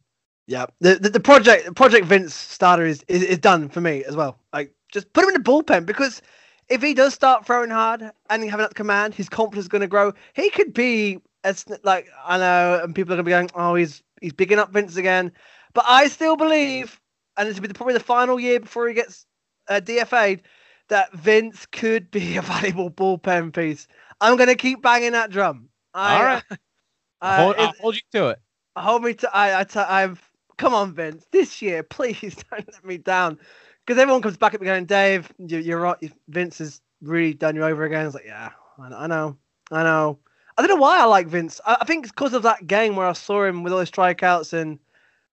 Yeah, the, the the project Project Vince starter is, is is done for me as well. Like just put him in the bullpen because if he does start throwing hard and having that command, his confidence is going to grow. He could be as like I know, and people are gonna be going, "Oh, he's he's bigging up Vince again," but I still believe, and this will be the- probably the final year before he gets uh, DFA'd, that Vince could be a valuable bullpen piece. I'm gonna keep banging that drum. I, All right. uh, hold, I'll hold you to it. hold me to I I t- I've come on Vince this year please don't let me down because everyone comes back at me going Dave you, you're right Vince has really done you over again it's like yeah I, know- I know I know I don't know why I like Vince I, I think it's because of that game where I saw him with all his strikeouts and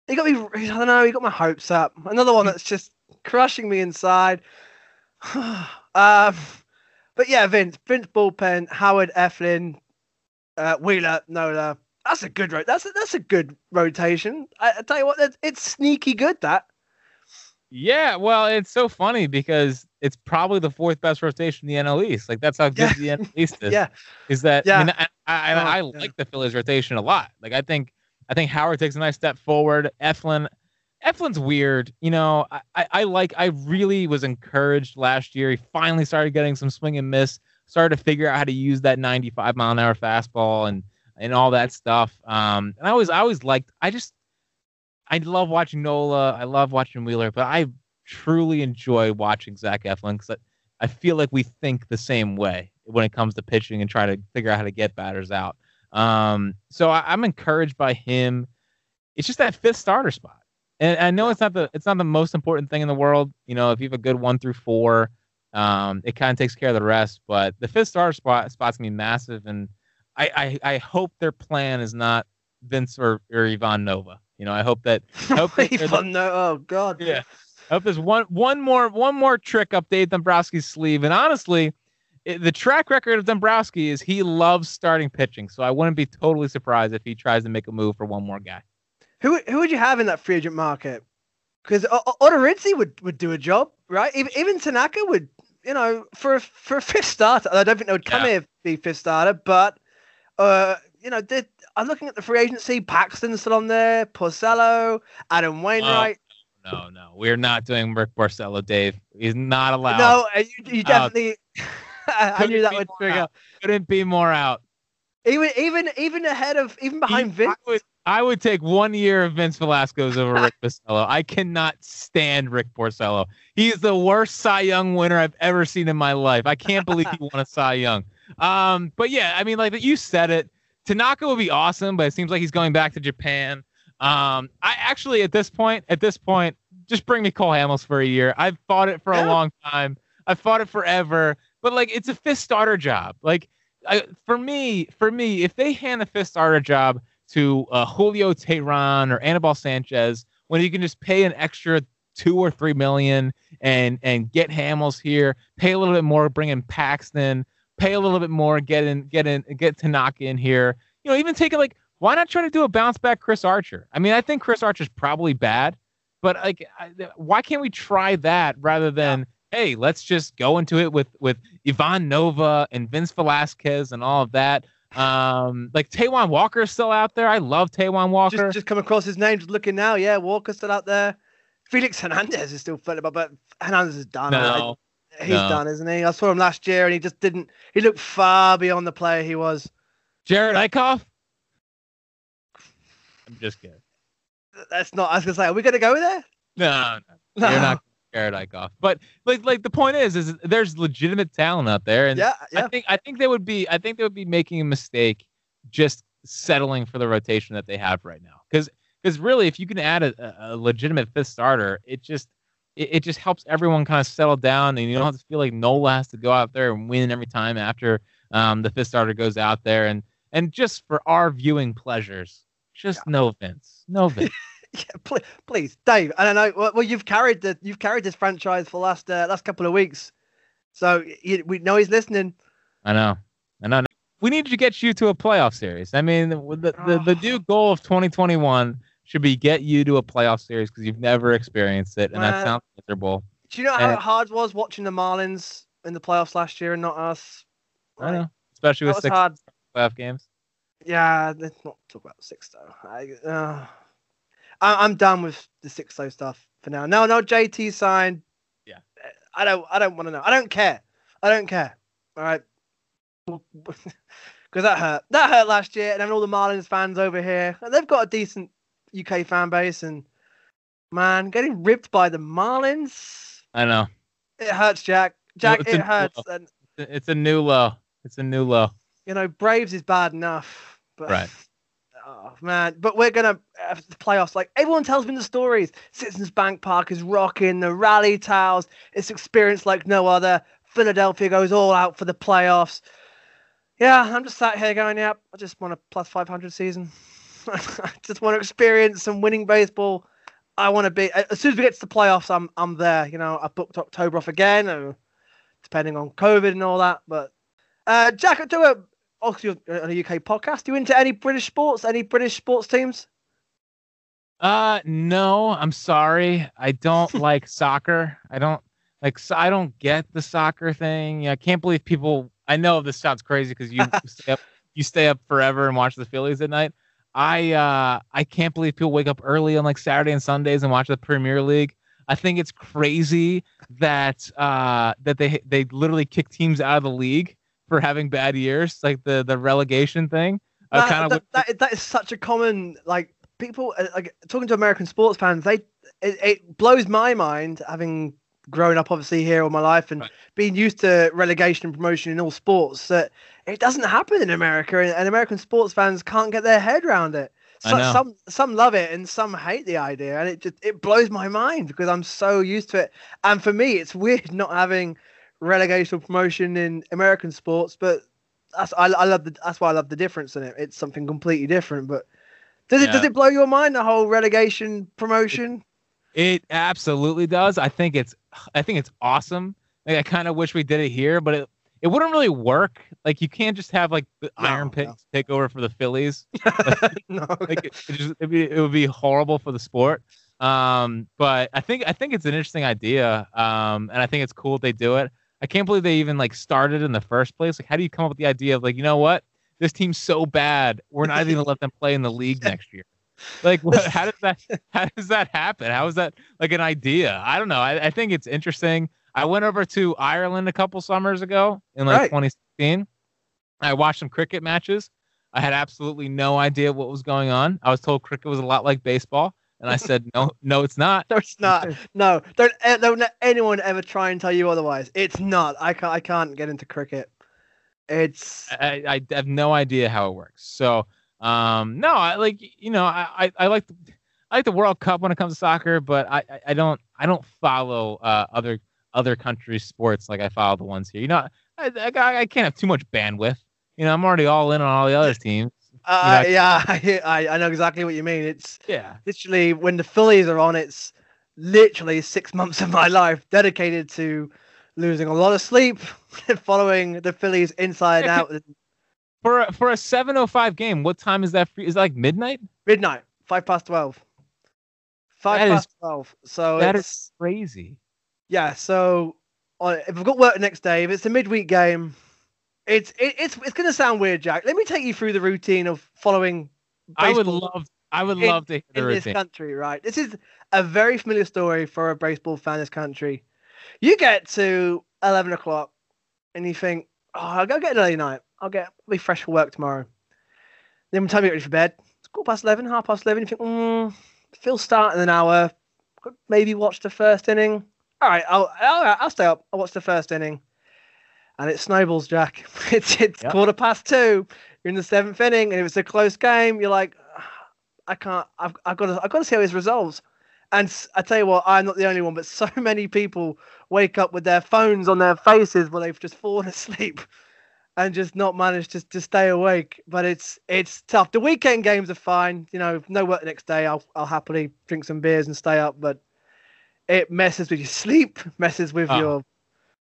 he got me I don't know he got my hopes up another one that's just crushing me inside um but yeah Vince Vince bullpen Howard Eflin uh, Wheeler Nola that's a good ro- that's a, that's a good rotation. I, I tell you what, it's, it's sneaky good. That Yeah, well, it's so funny because it's probably the fourth best rotation in the NL East. Like that's how good Yeah. the NL East is. yeah, Is that? Yeah. I, mean, I, I, Oh, I yeah. like the Phillies rotation a lot. Like I think I think Howard takes a nice step forward. Eflin, Eflin's weird. You know, I, I, like. I really was encouraged last year. He finally started getting some swing and miss. Started to figure out how to use that 95 mile an hour fastball and and all that stuff. Um, and I always I always liked. I just I love watching Nola. I love watching Wheeler, but I truly enjoy watching Zach Eflin because I, I feel like we think the same way when it comes to pitching and trying to figure out how to get batters out. Um, so I, I'm encouraged by him. It's just that fifth starter spot, and I know it's not the it's not the most important thing in the world. You know, if you have a good one through four, um, it kind of takes care of the rest. But the fifth starter spot spot's gonna be massive, and I I, I hope their plan is not Vince or, or Ivan Nova. You know, I hope that I hope that Even though- oh god, yeah. I hope there's one one more one more trick up Dave Dombrowski's sleeve. And honestly, it, the track record of Dombrowski is he loves starting pitching. So I wouldn't be totally surprised if he tries to make a move for one more guy. Who who would you have in that free agent market? Because Odorizzi would would do a job, right? Even even Tanaka would, you know, for a, for a fifth starter. I don't think they would come Yeah. here to be fifth starter, but uh, you know, I'm looking at the free agency. Paxton's still on there. Porcello, Adam Wainwright. No, no, we're not doing Rick Porcello, Dave. He's not allowed. no, uh, you, you definitely. I knew that would trigger. out. Couldn't be more out. Even even even ahead of even behind Vince. I would, I would take one year of Vince Velasquez over Rick Porcello. I cannot stand Rick Porcello. He's the worst Cy Young winner I've ever seen in my life. I can't believe he won a Cy Young. Um, but yeah, I mean, like you said it. Tanaka would be awesome, but it seems like he's going back to Japan. Um, I actually at this point, at this point, just bring me Cole Hamels for a year. I've fought it for Yeah. a long time. I've fought it forever, but like it's a fifth starter job. Like I, for me, for me, if they hand a fifth starter job to uh, Julio Teheran or Anibal Sanchez, when you can just pay an extra two or three million and and get Hamels here, pay a little bit more, bring in Paxton, pay a little bit more, get in, get in, get Tanaka in here. You know, even take it like, why not try to do a bounce back Chris Archer? I mean, I think Chris Archer's probably bad, but like, I, why can't we try that rather than hey, let's just go into it with with Ivan Nova and Vince Velasquez and all of that. Um, like Taijuan Walker is still out there. I love Taijuan Walker. just just come across his name. Just looking now, yeah, Walker's still out there. Felix Hernandez is still floating about, but Hernandez is done. no, He's no. done, isn't he? I saw him last year, and he just didn't. He looked far beyond the player he was. Jerad Eickhoff. I'm just kidding. That's not. I was gonna say, are we gonna go there? No, no, you're not Jerad Eickhoff. But like, like the point is, is there's legitimate talent out there, and Yeah, yeah. I think I think they would be I think they would be making a mistake just settling for the rotation that they have right now. Because because really, if you can add a, a legitimate fifth starter, it just it, it just helps everyone kind of settle down, and you don't have to feel like Nola has to go out there and win every time after um, the fifth starter goes out there, and and just for our viewing pleasures, just no Vince, no Vince. Yeah, please, please, Dave. I don't know. Well, well, you've carried the you've carried this franchise for the last uh, last couple of weeks, so you, we know he's listening. I know. I know. We need to get you to a playoff series. I mean, the the, the, new goal of 2021 should be get you to a playoff series because you've never experienced it, and that sounds miserable. Do you know how Uh, hard it was watching the Marlins in the playoffs last year and not us? I know, especially with six hard. playoff games. Yeah, let's not talk about six though. I, uh, I I'm done with the six though stuff for now. No, no, JT signed. Yeah. I don't. I don't want to know. I don't care. I don't care. All right. because that hurt. That hurt last year, and then all the Marlins fans over here, and they've got a decent UK fan base, and man, getting ripped by the Marlins, I know. it hurts, Jack. Jack, it hurts, and It's a new low. It's a new low. you know, Braves is bad enough, but Right. Man, but we're gonna have the playoffs. Like everyone tells me the stories. Citizens Bank Park is rocking. The rally towels. It's experience like no other. Philadelphia goes all out for the playoffs. Yeah, I'm just sat here going, yep. I just want a plus 500 season. I just want to experience some winning baseball. I want to be as soon as we get to the playoffs. I'm I'm there. You know, I booked October off again, uh, depending on COVID and all that. But uh, Jack, do a obviously you're on a UK podcast. you into any British sports? Any British sports teams? Uh, no, I'm sorry. I don't like soccer. I don't like. so- I don't get the soccer thing. I can't believe people. I know this sounds crazy because you stay up, you stay up forever and watch the Phillies at night. I uh, I can't believe people wake up early on like Saturday and Sundays and watch the Premier League. I think it's crazy that uh that they they literally kick teams out of the league for having bad years, like the the relegation thing. That, kind of that, that, is- that is such a common like people uh, like talking to American sports fans. They it, it blows my mind having grown up obviously here all my life and Right. being used to relegation and promotion in all sports that it doesn't happen in America and, and American sports fans can't get their head around it. So, some some love it and some hate the idea and it just it blows my mind because I'm so used to it. And for me, it's weird not having relegation or promotion in American sports, but that's I, I love the that's why I love the difference in it. It's something completely different. But does it does it blow your mind the whole relegation promotion? It absolutely does. I think it's I think it's awesome. Like I kind of wish we did it here, but it it wouldn't really work. Like you can't just have like the No, Iron no. Pigs take over for the Phillies. no. Like it, it just it'd be, it would be horrible for the sport. Um, but I think I think it's an interesting idea. Um, and I think it's cool they do it. I can't believe they even like started in the first place. Like, how do you come up with the idea of like, you know what, this team's so bad, we're not even gonna let them play in the league next year. Like, what, how does that how does that happen? How is that like an idea? I don't know. I, I think it's interesting. I went over to Ireland a couple summers ago in like Right. 2016. I watched some cricket matches. I had absolutely no idea what was going on. I was told cricket was a lot like baseball, and I said, no, no, it's not. No, it's not. No, don't don't let anyone ever try and tell you otherwise. It's not. I can't. I can't get into cricket. It's I, I have no idea how it works. So, um, no, I like you know, I, I, I like the, I like the World Cup when it comes to soccer, but I, I, I don't I don't follow uh, other other countries' sports like I follow the ones here. You know, I, I, I can't have too much bandwidth. You know, I'm already all in on all the other teams. Uh, yeah. I I know exactly what you mean. It's Yeah. literally when the Phillies are on, it's literally six months of my life dedicated to losing a lot of sleep, following the Phillies inside out. For a, for a 7:05 game, what time is that? For, is that like midnight? Midnight, five past twelve. Five That is- past twelve. So That is crazy. yeah. So on, if I've got work the next day, if it's a midweek game, it's it, it's it's gonna sound weird, Jack. Let me take you through the routine of following. I would love I would in- love to hear the in this country, right? This is a very familiar story for a baseball fan in this country. You get to 11 o'clock and you think, oh, I'll go get an early night. I'll get I'll be fresh for work tomorrow. Then by the time you get ready for bed, it's quarter past 11, half past 11. You think, mm, Phil's starting in an hour. Could Maybe watch the first inning. All right, I'll, I'll, I'll stay up. I'll watch the first inning. And it snowballs, Jack. It's, it's Yep. quarter past two. You're in the seventh inning, and if it's a close game, you're like, ah, I can't. I've, I've got to. I've got to see how this resolves. And I tell you what, I'm not the only one, but so many people wake up with their phones on their faces while they've just fallen asleep and just not managed to, to stay awake. But it's it's tough. The weekend games are fine. You know, no work the next day. I'll I'll happily drink some beers and stay up. But it messes with your sleep, messes with Oh. your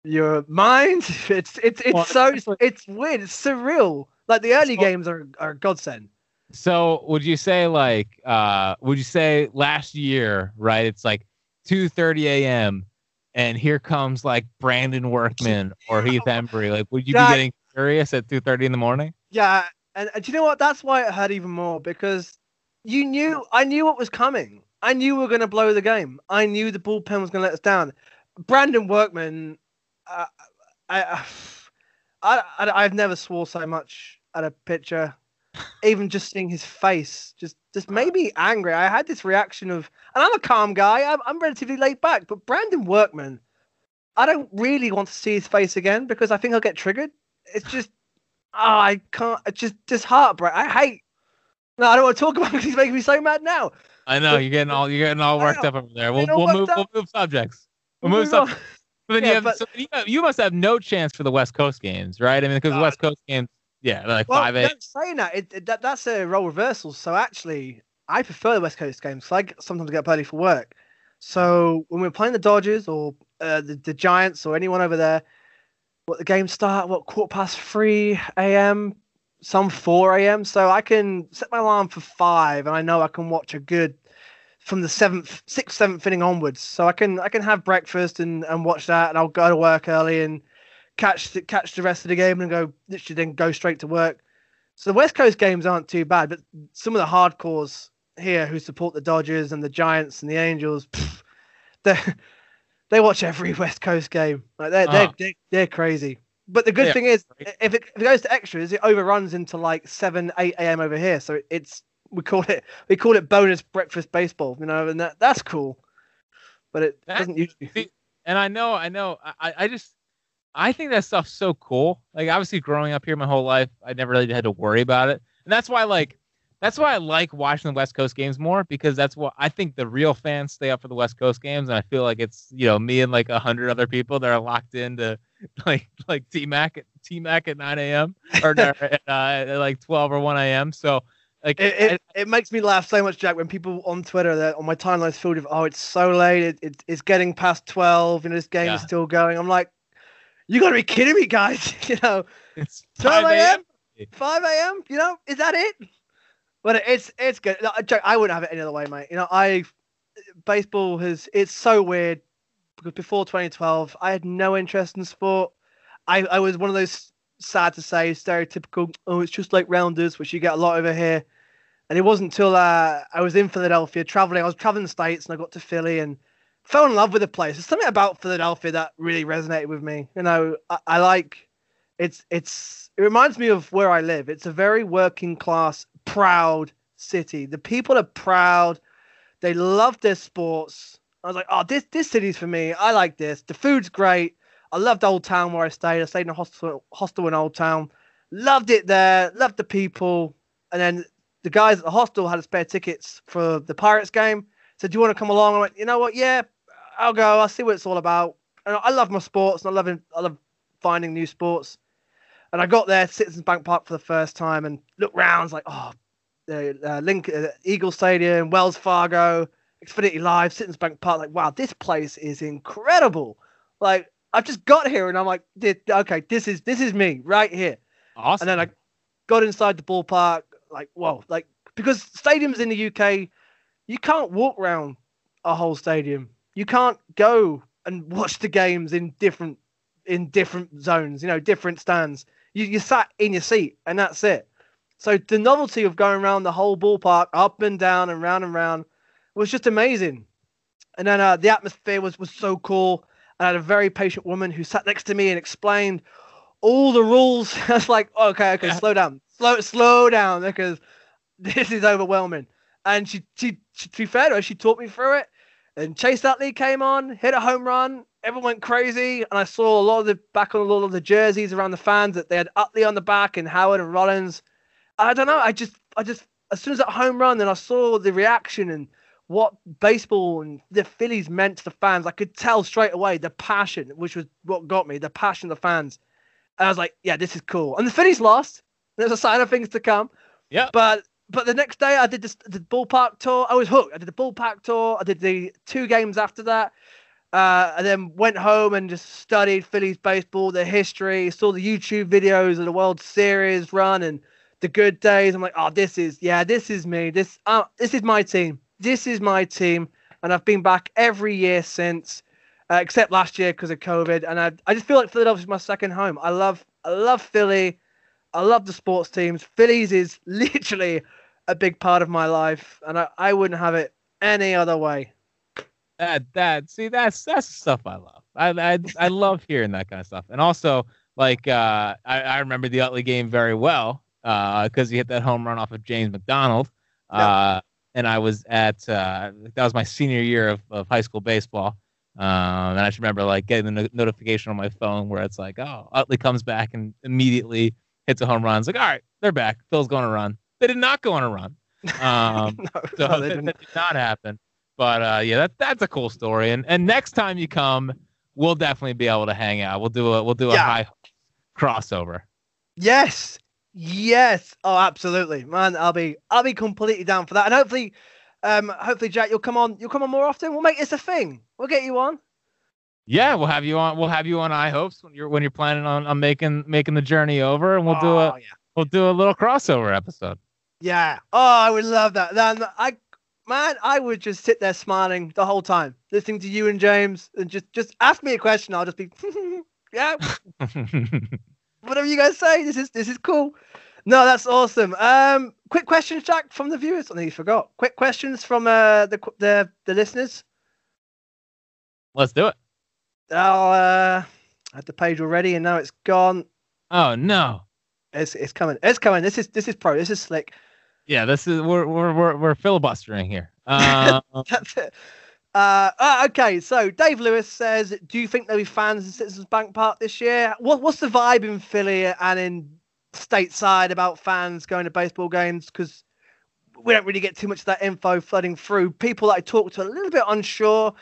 your mind. It's it's it's Well, so especially- it's weird. It's surreal. Like the early So- games are are godsend. So would you say like uh would you say last year, right? It's like 2:30 a.m. and here comes like Brandon Workman or Heath Hembree. Like would you That- be getting curious at 2:30 in the morning? Yeah, and, and do you know what? That's why it hurt even more because you knew I knew what was coming. I knew we were going to blow the game. I knew the bullpen was going to let us down. Brandon Workman, Uh, I, I, I, I've never swore so much at a picture, even just seeing his face, just just made me angry. I had this reaction of, and I'm a calm guy. I'm, I'm relatively laid back, but Brandon Workman, I don't really want to see his face again because I think I'll get triggered. It's just, oh, I can't. It's just just heartbreak. I hate. No, I don't want to talk about it because he's making me so mad now. I know But- you're getting all you're getting all worked up over there. We'll we'll move up. we'll move subjects. We'll move move subjects. But then Yeah, you have but- so you, you must have no chance for the West Coast games, right? I mean, because No, West Coast games, yeah, they're like Well, five no, eight. saying that, it, it- that that's a role reversal. So actually, I prefer the West Coast games. So I get- sometimes get up early for work. So when we're playing the Dodgers or uh, the, the Giants or anyone over there, what the games start what quarter past three a.m. Some four a.m. So I can set my alarm for five, and I know I can watch a good from the seventh, sixth, seventh inning onwards. So I can I can have breakfast and, and watch that, and I'll go to work early and catch the, catch the rest of the game and go literally then go straight to work. So the West Coast games aren't too bad, but some of the hardcores here who support the Dodgers and the Giants and the Angels, pff, they they watch every West Coast game. Like they're they're, Ah. they're they're crazy. But the good Yeah, thing is, if it, if it goes to extras, it overruns into like seven, eight a.m. over here. So it's we call it we call it bonus breakfast baseball, you know, and that that's cool. But it That- doesn't usually. see, and I know, I know, I, I just, I think that stuff's so cool. Like, obviously, growing up here my whole life, I never really had to worry about it, and that's why, like, that's why I like watching the West Coast games more because that's what I think the real fans stay up for the West Coast games, and I feel like it's you know me and like a hundred other people that are locked into like like T Mac at T Mac at 9 a.m. or uh, at like 12 or 1 a.m. So like It, it, it makes me laugh so much, Jack, when people on Twitter that on my timeline is filled with, oh, it's so late, it, it, it's getting past 12, and this game is still going. I'm like, you got to be kidding me, guys. you know, it's 12 5 a.m., 5 a.m., you know, is that it? But it's it's good. No, Jack, I wouldn't have it any other way, mate. You know, I baseball has it's so weird because before 2012, I had no interest in sport. I, I was one of those sad to say stereotypical. Oh, it's just like rounders, which you get a lot over here. And it wasn't until uh, I was in Philadelphia traveling. I was traveling the states, and I got to Philly and fell in love with the place. There's something about Philadelphia that really resonated with me. You know, I, I like it's it's it reminds me of where I live. It's a very working class, proud city. The people are proud. They love their sports. I was like, oh, this this city's for me. I like this. The food's great. I loved Old Town where I stayed. I stayed in a hostel hostel in Old Town. Loved it there. Loved the people. And then the guys at the hostel had spare tickets for the Pirates game. Said, "Do you want to come along?" I went, "You know what? Yeah, I'll go. I'll see what it's all about." And I love my sports. And I love I love finding new sports. And I got there, Citizens Bank Park for the first time, and looked round. Like, "Oh, the uh, Linc, uh, Eagle Stadium, Wells Fargo, Xfinity Live, Citizens Bank Park. Like, wow, this place is incredible. Like, I've just got here, and I'm like, okay, this is this is me right here. awesome. And then I got inside the ballpark, like, whoa, like because stadiums in the UK, you can't walk around a whole stadium. You can't go and watch the games in different in different zones, you know, different stands. You you sat in your seat and that's it. So the novelty of going around the whole ballpark, up and down and round and round, was just amazing. And then uh, the atmosphere was was so cool. And I had a very patient woman who sat next to me and explained all the rules. I was like, okay, okay, Yeah. slow down, slow, slow down, because this is overwhelming. And she, she, she, to be fair to her, she taught me through it. And Chase Utley came on, hit a home run. Everyone went crazy, and I saw a lot of the back on a lot of the jerseys around the fans that they had Utley on the back and Howard and Rollins. I don't know. I just, I just, as soon as that home run, then I saw the reaction and what baseball and the Phillies meant to the fans. I could tell straight away the passion, which was what got me, the passion of the fans. And I was like, yeah, this is cool. And the Phillies lost. There's a sign of things to come. Yeah. But but the next day I did this the ballpark tour. I was hooked. I did the ballpark tour. I did the two games after that. Uh, and then went home and just studied Phillies baseball, the history, saw the YouTube videos of the World Series run and the good days. I'm like, oh, this is yeah, this is me. This uh, this is my team. This is my team, and I've been back every year since, uh, except last year because of COVID. And I I just feel like Philadelphia's my second home. I love I love Philly. I love the sports teams. Phillies is literally a big part of my life, and I, I wouldn't have it any other way. that that see that's that's the stuff I love. I I I love hearing that kind of stuff. And also like uh I, I remember the Utley game very well. because he hit that home run off of James McDonald. Uh, and I was at uh, that was my senior year of, of high school baseball. Um, and I just remember like getting the no- notification on my phone where it's like, oh, Utley comes back and immediately hits a home run. It's like, all right, they're back. Phil's going to run. They did not go on a run. Um, no, so no, that, that did not happen. But uh, yeah, that that's a cool story. And and next time you come, we'll definitely be able to hang out. We'll do a we'll do a Yeah. high crossover. Yes, yes. Oh, absolutely, man. I'll be I'll be completely down for that. And hopefully, um, hopefully, Jack, you'll come on. You'll come on more often. We'll make this a thing. We'll get you on. Yeah, we'll have you on. We'll have you on I hopes when you're when you're planning on, on making making the journey over, and we'll do a Oh, yeah. we'll do a little crossover episode. Yeah. Oh, I would love that. Then I, man, I would just sit there smiling the whole time, listening to you and James, and just just ask me a question. I'll just be, yeah, whatever you guys say. This is this is cool. No, that's awesome. Um, quick questions, Jack, from the viewers. I think you forgot. Quick questions from uh the the the listeners. Let's do it. Oh, uh, I had the page already, and now it's gone. Oh no. It's it's coming. It's coming. This is this is pro. This is slick. Yeah, this is we're we're we're, we're filibustering here. Uh, That's it. Uh, uh, okay, so Dave Lewis says, "Do you think there'll be fans in Citizens Bank Park this year? What, what's the vibe in Philly and in stateside about fans going to baseball games? Because we don't really get too much of that info flooding through. People that I talk to are a little bit unsure.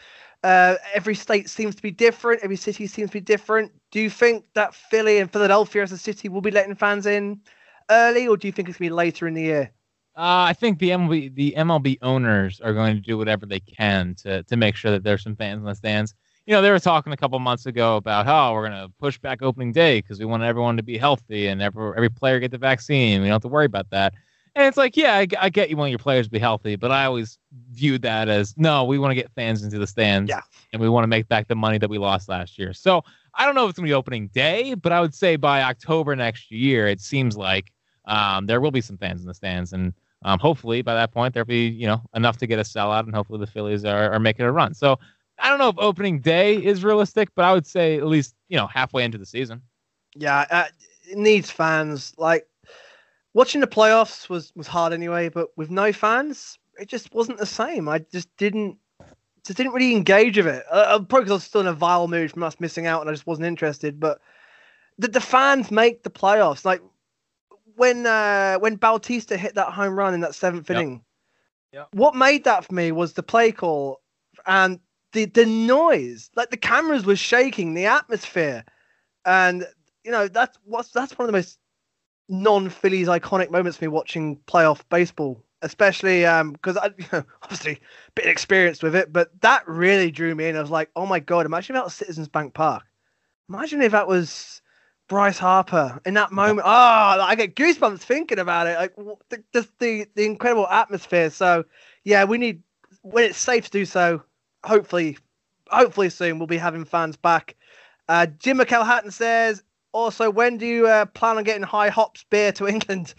Uh, every state seems to be different. Every city seems to be different. Do you think that Philly and Philadelphia as a city will be letting fans in early, or do you think it's gonna be later in the year? Uh, I think the MLB the MLB owners are going to do whatever they can to to make sure that there's some fans in the stands. You know, they were talking a couple months ago about how we're going to push back opening day because we want everyone to be healthy and every every player get the vaccine. We don't have to worry about that. And it's like, yeah, I, I get you want your players to be healthy, but I always viewed that as no, we want to get fans into the stands, Yeah. and we want to make back the money that we lost last year. So I don't know if it's going to be opening day, but I would say by October next year, it seems like um, there will be some fans in the stands, and um, hopefully by that point there'll be you know enough to get a sellout, and hopefully the Phillies are, are making a run. So I don't know if opening day is realistic, but I would say at least you know halfway into the season. Yeah, uh, it needs fans. Like watching the playoffs was was hard anyway, but with no fans, it just wasn't the same. I just didn't just didn't really engage with it. Uh, uh, probably because I was still in a vile mood from us missing out, and I just wasn't interested. But the, the fans make the playoffs. Like when uh, when Bautista hit that home run in that seventh Yep. inning, Yep. what made that for me was the play call and the the noise. Like the cameras were shaking, the atmosphere, and you know that's what's that's one of the most non-Phillies iconic moments for me watching playoff baseball, especially because I you know, obviously a bit experienced with it, but that really drew me in. I was like, oh my god, imagine that was Citizens Bank Park. Imagine if that was Bryce Harper in that moment. Oh, I get goosebumps thinking about it. Like the the the, the incredible atmosphere. So yeah, we need when it's safe to do so. Hopefully, hopefully soon we'll be having fans back. Uh, Jim McElhatton says, also, when do you uh, plan on getting high hops beer to England?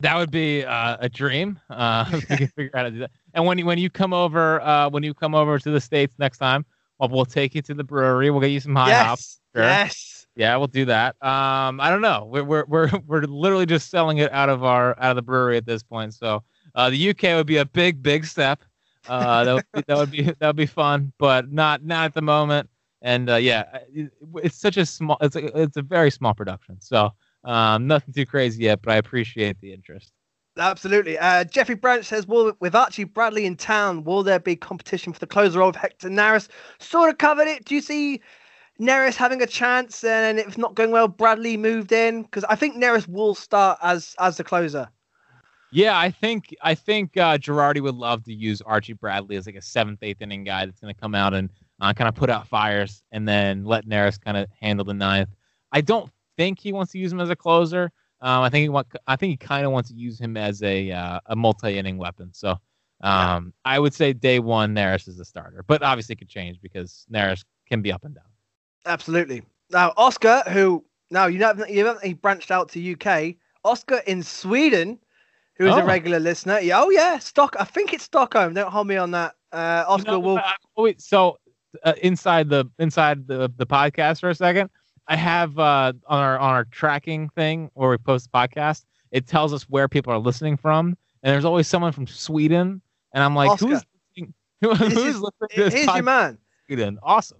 That would be uh, a dream. Uh, we can figure out how to do that. And when you when you come over, uh, when you come over to the states next time, well, we'll take you to the brewery. We'll get you some high hops. yes, sure. yes. Yeah, we'll do that. Um, I don't know. We're we're we're we're literally just selling it out of our out of the brewery at this point. So uh, the UK would be a big big step. Uh, that would be, that would be that would be fun, but not not at the moment. And uh, yeah, it, it's such a small. It's a it's a very small production. So um, nothing too crazy yet, but I appreciate the interest. Absolutely. Uh, Jeffrey Branch says, will, with Archie Bradley in town, will there be competition for the closer role of Hector Neris? Sort of covered it. Do you see Neris having a chance? And if not going well, Bradley moved in? Because I think Neris will start as as the closer. Yeah, I think I think uh, Girardi would love to use Archie Bradley as like a seventh, eighth inning guy that's going to come out and uh, kind of put out fires, and then let Neris kind of handle the ninth. I don't think he wants to use him as a closer. Um, I think he want I think he kind of wants to use him as a uh, a multi inning weapon. So um, I would say day one Neris is the starter, but obviously it could change because Neris can be up and down. Absolutely. Now, Oscar, who now you know you haven't he branched out to UK. Oscar in Sweden, who is Oh. a regular listener. Yeah, oh yeah, Stock. I think it's Stockholm. Don't hold me on that. Uh, Oscar No, will. uh, so uh, inside the inside the the podcast for a second, I have uh, on our on our tracking thing where we post the podcast, it tells us where people are listening from, and there's always someone from Sweden, and I'm like, Oscar. who's listening, who, who's is- listening to this Here's your man. Sweden? Awesome.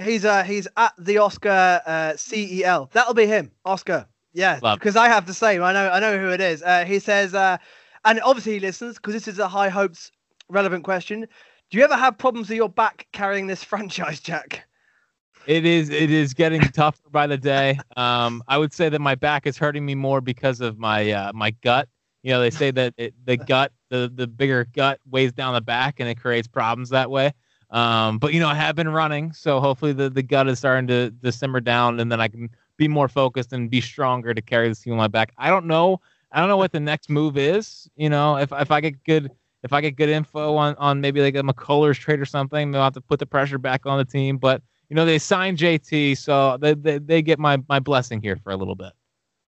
He's uh he's at the Oscar uh, CEL. That'll be him, Oscar. Yeah, because I have the same. I know I know who it is. Uh, he says, uh, and obviously he listens because this is a high hopes relevant question. Do you ever have problems with your back carrying this franchise, Jack? It is it is getting tougher by the day. Um, I would say that my back is hurting me more because of my uh, my gut. You know, they say that it, the gut, the the bigger gut weighs down the back, and it creates problems that way. Um, but you know, I have been running, so hopefully the, the gut is starting to, to simmer down, and then I can be more focused and be stronger to carry this team on my back. I don't know. I don't know what the next move is. You know, if if I get good if I get good info on on maybe like a McCullers trade or something, they'll have to put the pressure back on the team. But you know, they signed JT, so they they, they get my my blessing here for a little bit.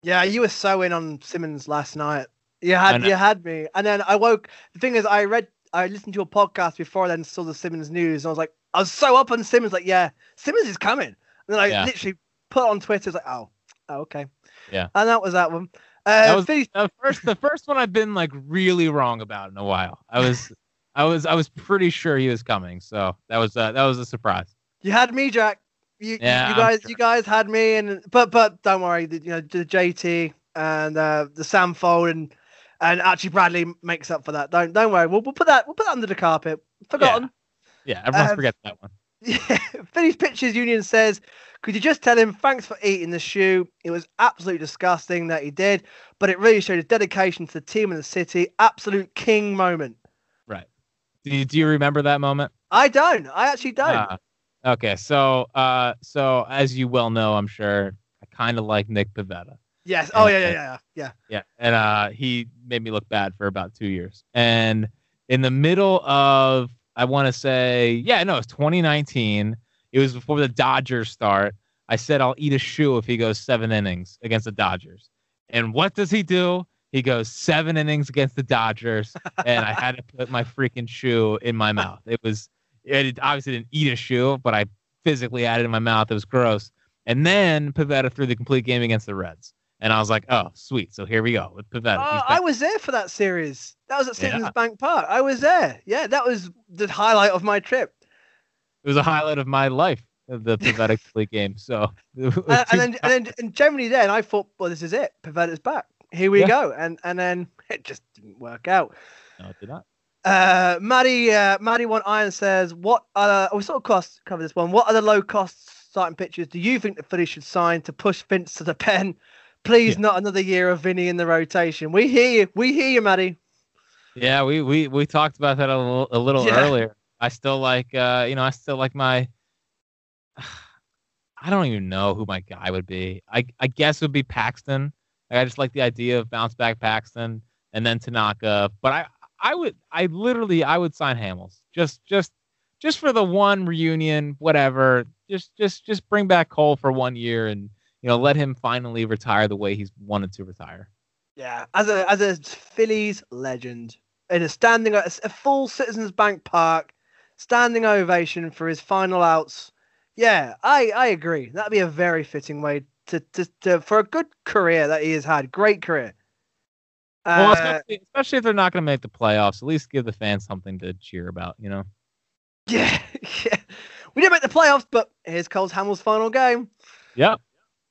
Yeah, you were so in on Simmons last night. You had you had me, and then I woke. The thing is, I read, I listened to a podcast before, then saw the Simmons news, and I was like, I was so up on Simmons, like, yeah, Simmons is coming. And then I Yeah. literally put on Twitter, it's like, oh, oh, okay, Yeah. and that was that one. Uh, That was- Philly- The first the first one I've been like really wrong about in a while. I was I was I was pretty sure he was coming, so that was uh, that was a surprise. you had me, Jack. You, you- Yeah, you guys, sure. you guys had me, and but but don't worry, the, you know the JT and uh, the Sam Fold and and Archie Bradley makes up for that. Don't don't worry, we'll, we'll put that we'll put that under the carpet. Forgotten. Yeah, everyone Um, forgets that one. Yeah, Phillies Pitchers Union says, could you just tell him thanks for eating the shoe? It was absolutely disgusting that he did, but it really showed his dedication to the team and the city. Absolute king moment. Right. Do you, do you remember that moment? I don't. I actually don't. Ah, okay, so uh so as you well know, I'm sure I kind of like Nick Pivetta. yes. Oh yeah, and- yeah, yeah, yeah. yeah. Yeah, and uh, he made me look bad for about two years. And in the middle of, I want to say, yeah, no, it's 2019. It was before the Dodgers start. I said I'll eat a shoe if he goes seven innings against the Dodgers. And what does he do? He goes seven innings against the Dodgers, and I had to put my freaking shoe in my mouth. It was, it obviously didn't eat a shoe, but I physically had it in my mouth. It was gross. And then Pivetta threw the complete game against the Reds. And I was like, oh, sweet. So here we go with Pivetta. Oh, I was there for that series. That was at Yeah. Citizens Bank Park. I was there. Yeah, that was the highlight of my trip. it was a highlight of my life, the Pivetta complete game. So, And, and then, and then, and generally, then I thought, well, this is it. Pivetta's back. Here we Yeah. go. And and then it just didn't work out. no, it did not. Uh, Maddie, uh, Maddie One Iron says, "What other? We sort of cost cover this one. What other low cost starting pitchers do you think the Phillies should sign to push Vince to the pen? Please, Yeah. not another year of Vinny in the rotation. We hear you. We hear you, Maddie. Yeah, we we we talked about that a little, a little Yeah. earlier. I still like, uh, you know, I still like my. I don't even know who my guy would be. I I guess it would be Paxton. Like, I just like the idea of bounce back Paxton and then Tanaka. But I I would I literally I would sign Hamels just just just for the one reunion, whatever. Just just just bring back Cole for one year and you know let him finally retire the way he's wanted to retire. Yeah, as a as a Phillies legend, in a standing a, a full Citizens Bank Park, standing ovation for his final outs. Yeah, I I agree. That'd be a very fitting way to to, to for a good career that he has had. Great career. Well, Uh, especially, especially if they're not going to make the playoffs, at least give the fans something to cheer about. You know. yeah, yeah. We didn't make the playoffs, but here's Cole's Hamill's final game. Yep.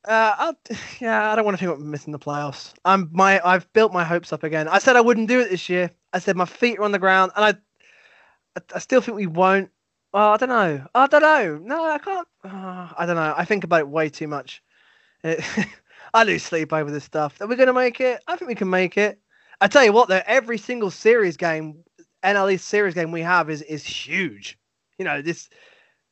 Uh, yeah, I don't want to think about missing the playoffs. I'm my, I've built my hopes up again. I said I wouldn't do it this year. I said my feet are on the ground, and I, I, I still think we won't. Oh, I don't know. I don't know. No, I can't. Uh, I don't know. I think about it way too much. It, I lose sleep over this stuff. Are we going to make it? I think we can make it. I tell you what, though, every single series game, NL series game we have is is huge. You know this.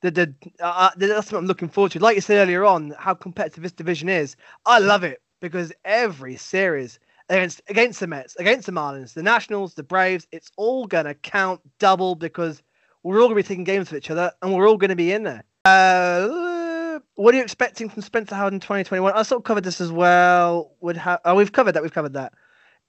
The, uh, that's what I'm looking forward to. Like you said earlier on, how competitive this division is. I love it because every series against against the Mets, against the Marlins, the Nationals, the Braves, it's all gonna count double because we're all gonna be taking games with each other and we're all gonna be in there. Uh, what are you expecting from Spencer Howard in 2021? I sort of covered this as well. Would have oh, we've covered that. We've covered that.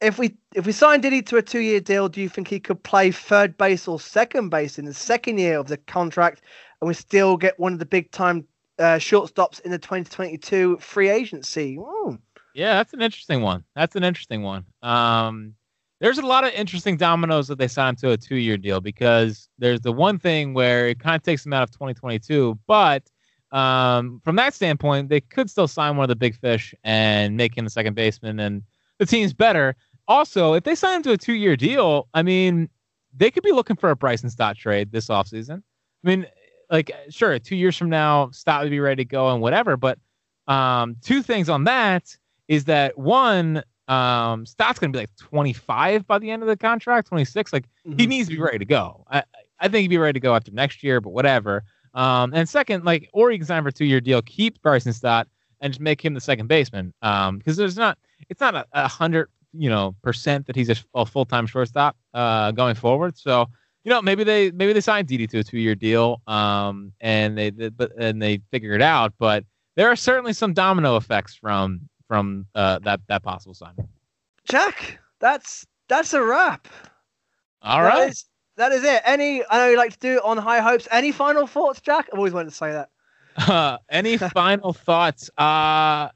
If we if we sign Didi to a two year deal, do you think he could play third base or second base in the second year of the contract, and we still get one of the big time uh, shortstops in the 2022 free agency. Ooh. Yeah, that's an interesting one. That's an interesting one. Um, there's a lot of interesting dominoes that they signed to a two-year deal because there's the one thing where it kind of takes them out of 2022, but um, from that standpoint, they could still sign one of the big fish and make him the second baseman, and the team's better. Also, if they sign him to a two-year deal, I mean, they could be looking for a Bryson Stott trade this offseason. I mean, like, sure, two years from now, Stott would be ready to go and whatever, but um, two things on that is that one, um, Stott's going to be like 25 by the end of the contract, 26. Like, he Mhm. needs to be ready to go. I, I think he'd be ready to go after next year, but whatever. Um, and second, like, or you can sign for a two year deal, keep Bryson Stott, and just make him the second baseman. Um, because there's not, it's not a, a hundred, you know, percent that he's a, a full time shortstop, uh, going forward. So, you know, maybe they maybe they signed Didi to a two year deal, um, and they, they but and they figure it out. But there are certainly some domino effects from from uh that that possible signing. Jack, that's that's a wrap. All That right. is- that is it. Any, I know you like to do it on high hopes. Any final thoughts, Jack? I've always wanted to say that. Uh, any final thoughts? Uh,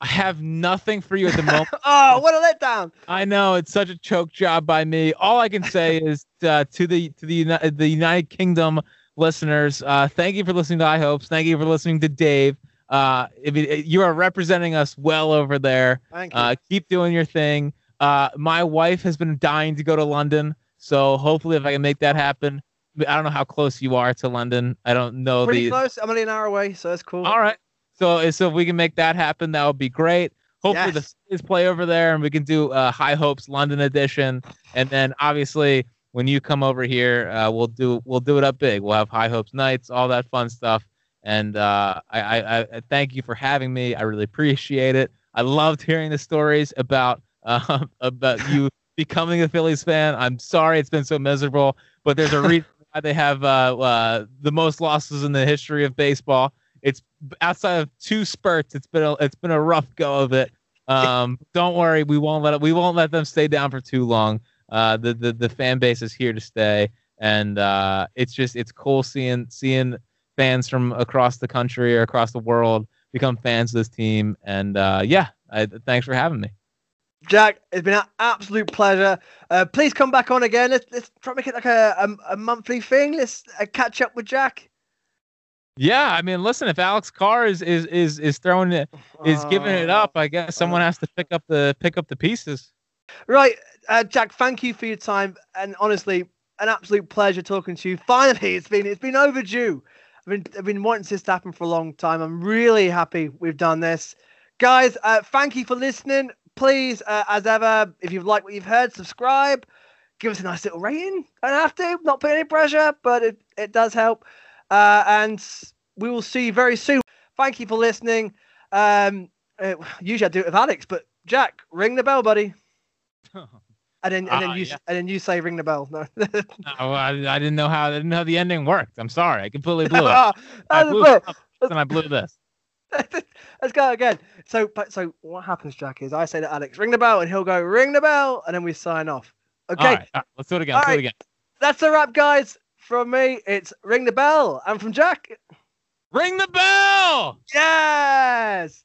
I have nothing for you at the moment. oh, what a letdown! I know it's such a choke job by me. All I can say is uh, to the to the Uni- the United Kingdom listeners, uh, thank you for listening to High Hopes. Thank you for listening to Dave. Uh, if it, you are representing us well over there. Thank you. Uh, keep doing your thing. Uh, my wife has been dying to go to London, so hopefully, if I can make that happen, I don't know how close you are to London. I don't know Pretty the. close. I'm only an hour away, so that's cool. All right. So so if we can make that happen, that would be great. Hopefully the Yes. Phillies play over there, and we can do uh, High Hopes London edition. And then obviously when you come over here, uh, we'll do we'll do it up big. We'll have High Hopes nights, all that fun stuff. And uh, I, I, I thank you for having me. I really appreciate it. I loved hearing the stories about uh, about you becoming a Phillies fan. I'm sorry it's been so miserable, but there's a reason why they have uh, uh, the most losses in the history of baseball. It's outside of two spurts. It's been a, it's been a rough go of it. Um, don't worry, we won't let it, we won't let them stay down for too long. Uh, the, the the fan base is here to stay, and uh, it's just it's cool seeing seeing fans from across the country or across the world become fans of this team. And uh, yeah, I, thanks for having me. Jack, it's been an absolute pleasure. Uh, please come back on again. Let's let's try to make it like a a, a monthly thing. Let's uh, catch up with Jack. Yeah, I mean, listen, if Alex Carr is is is is throwing it is giving it up, I guess someone has to pick up the pick up the pieces. Right, uh, Jack. Thank you for your time, and honestly, an absolute pleasure talking to you. Finally, it's been it's been overdue. I've been I've been wanting this to happen for a long time. I'm really happy we've done this, guys. Uh, thank you for listening. Please, uh, as ever, if you've liked what you've heard, subscribe. Give us a nice little rating. Don't have to, not put any pressure, but it, it does help. Uh, and we will see you very soon. Thank you for listening. Um, uh, usually I do it with Alex, but Jack, ring the bell, buddy. And then, and then Ah, you yeah. and then you say ring the bell. No, Oh, I, I didn't know how I didn't know how the ending worked. I'm sorry, I completely blew it. Ah, I blew it. and I blew this. Let's go again. So, but so what happens, Jack, is I say to Alex, ring the bell, and he'll go ring the bell, and then we sign off. Okay, All right, all right, let's do it again. Let's do it again. that's a wrap, guys. From me, it's ring the bell, and from Jack, Ring the bell. yes.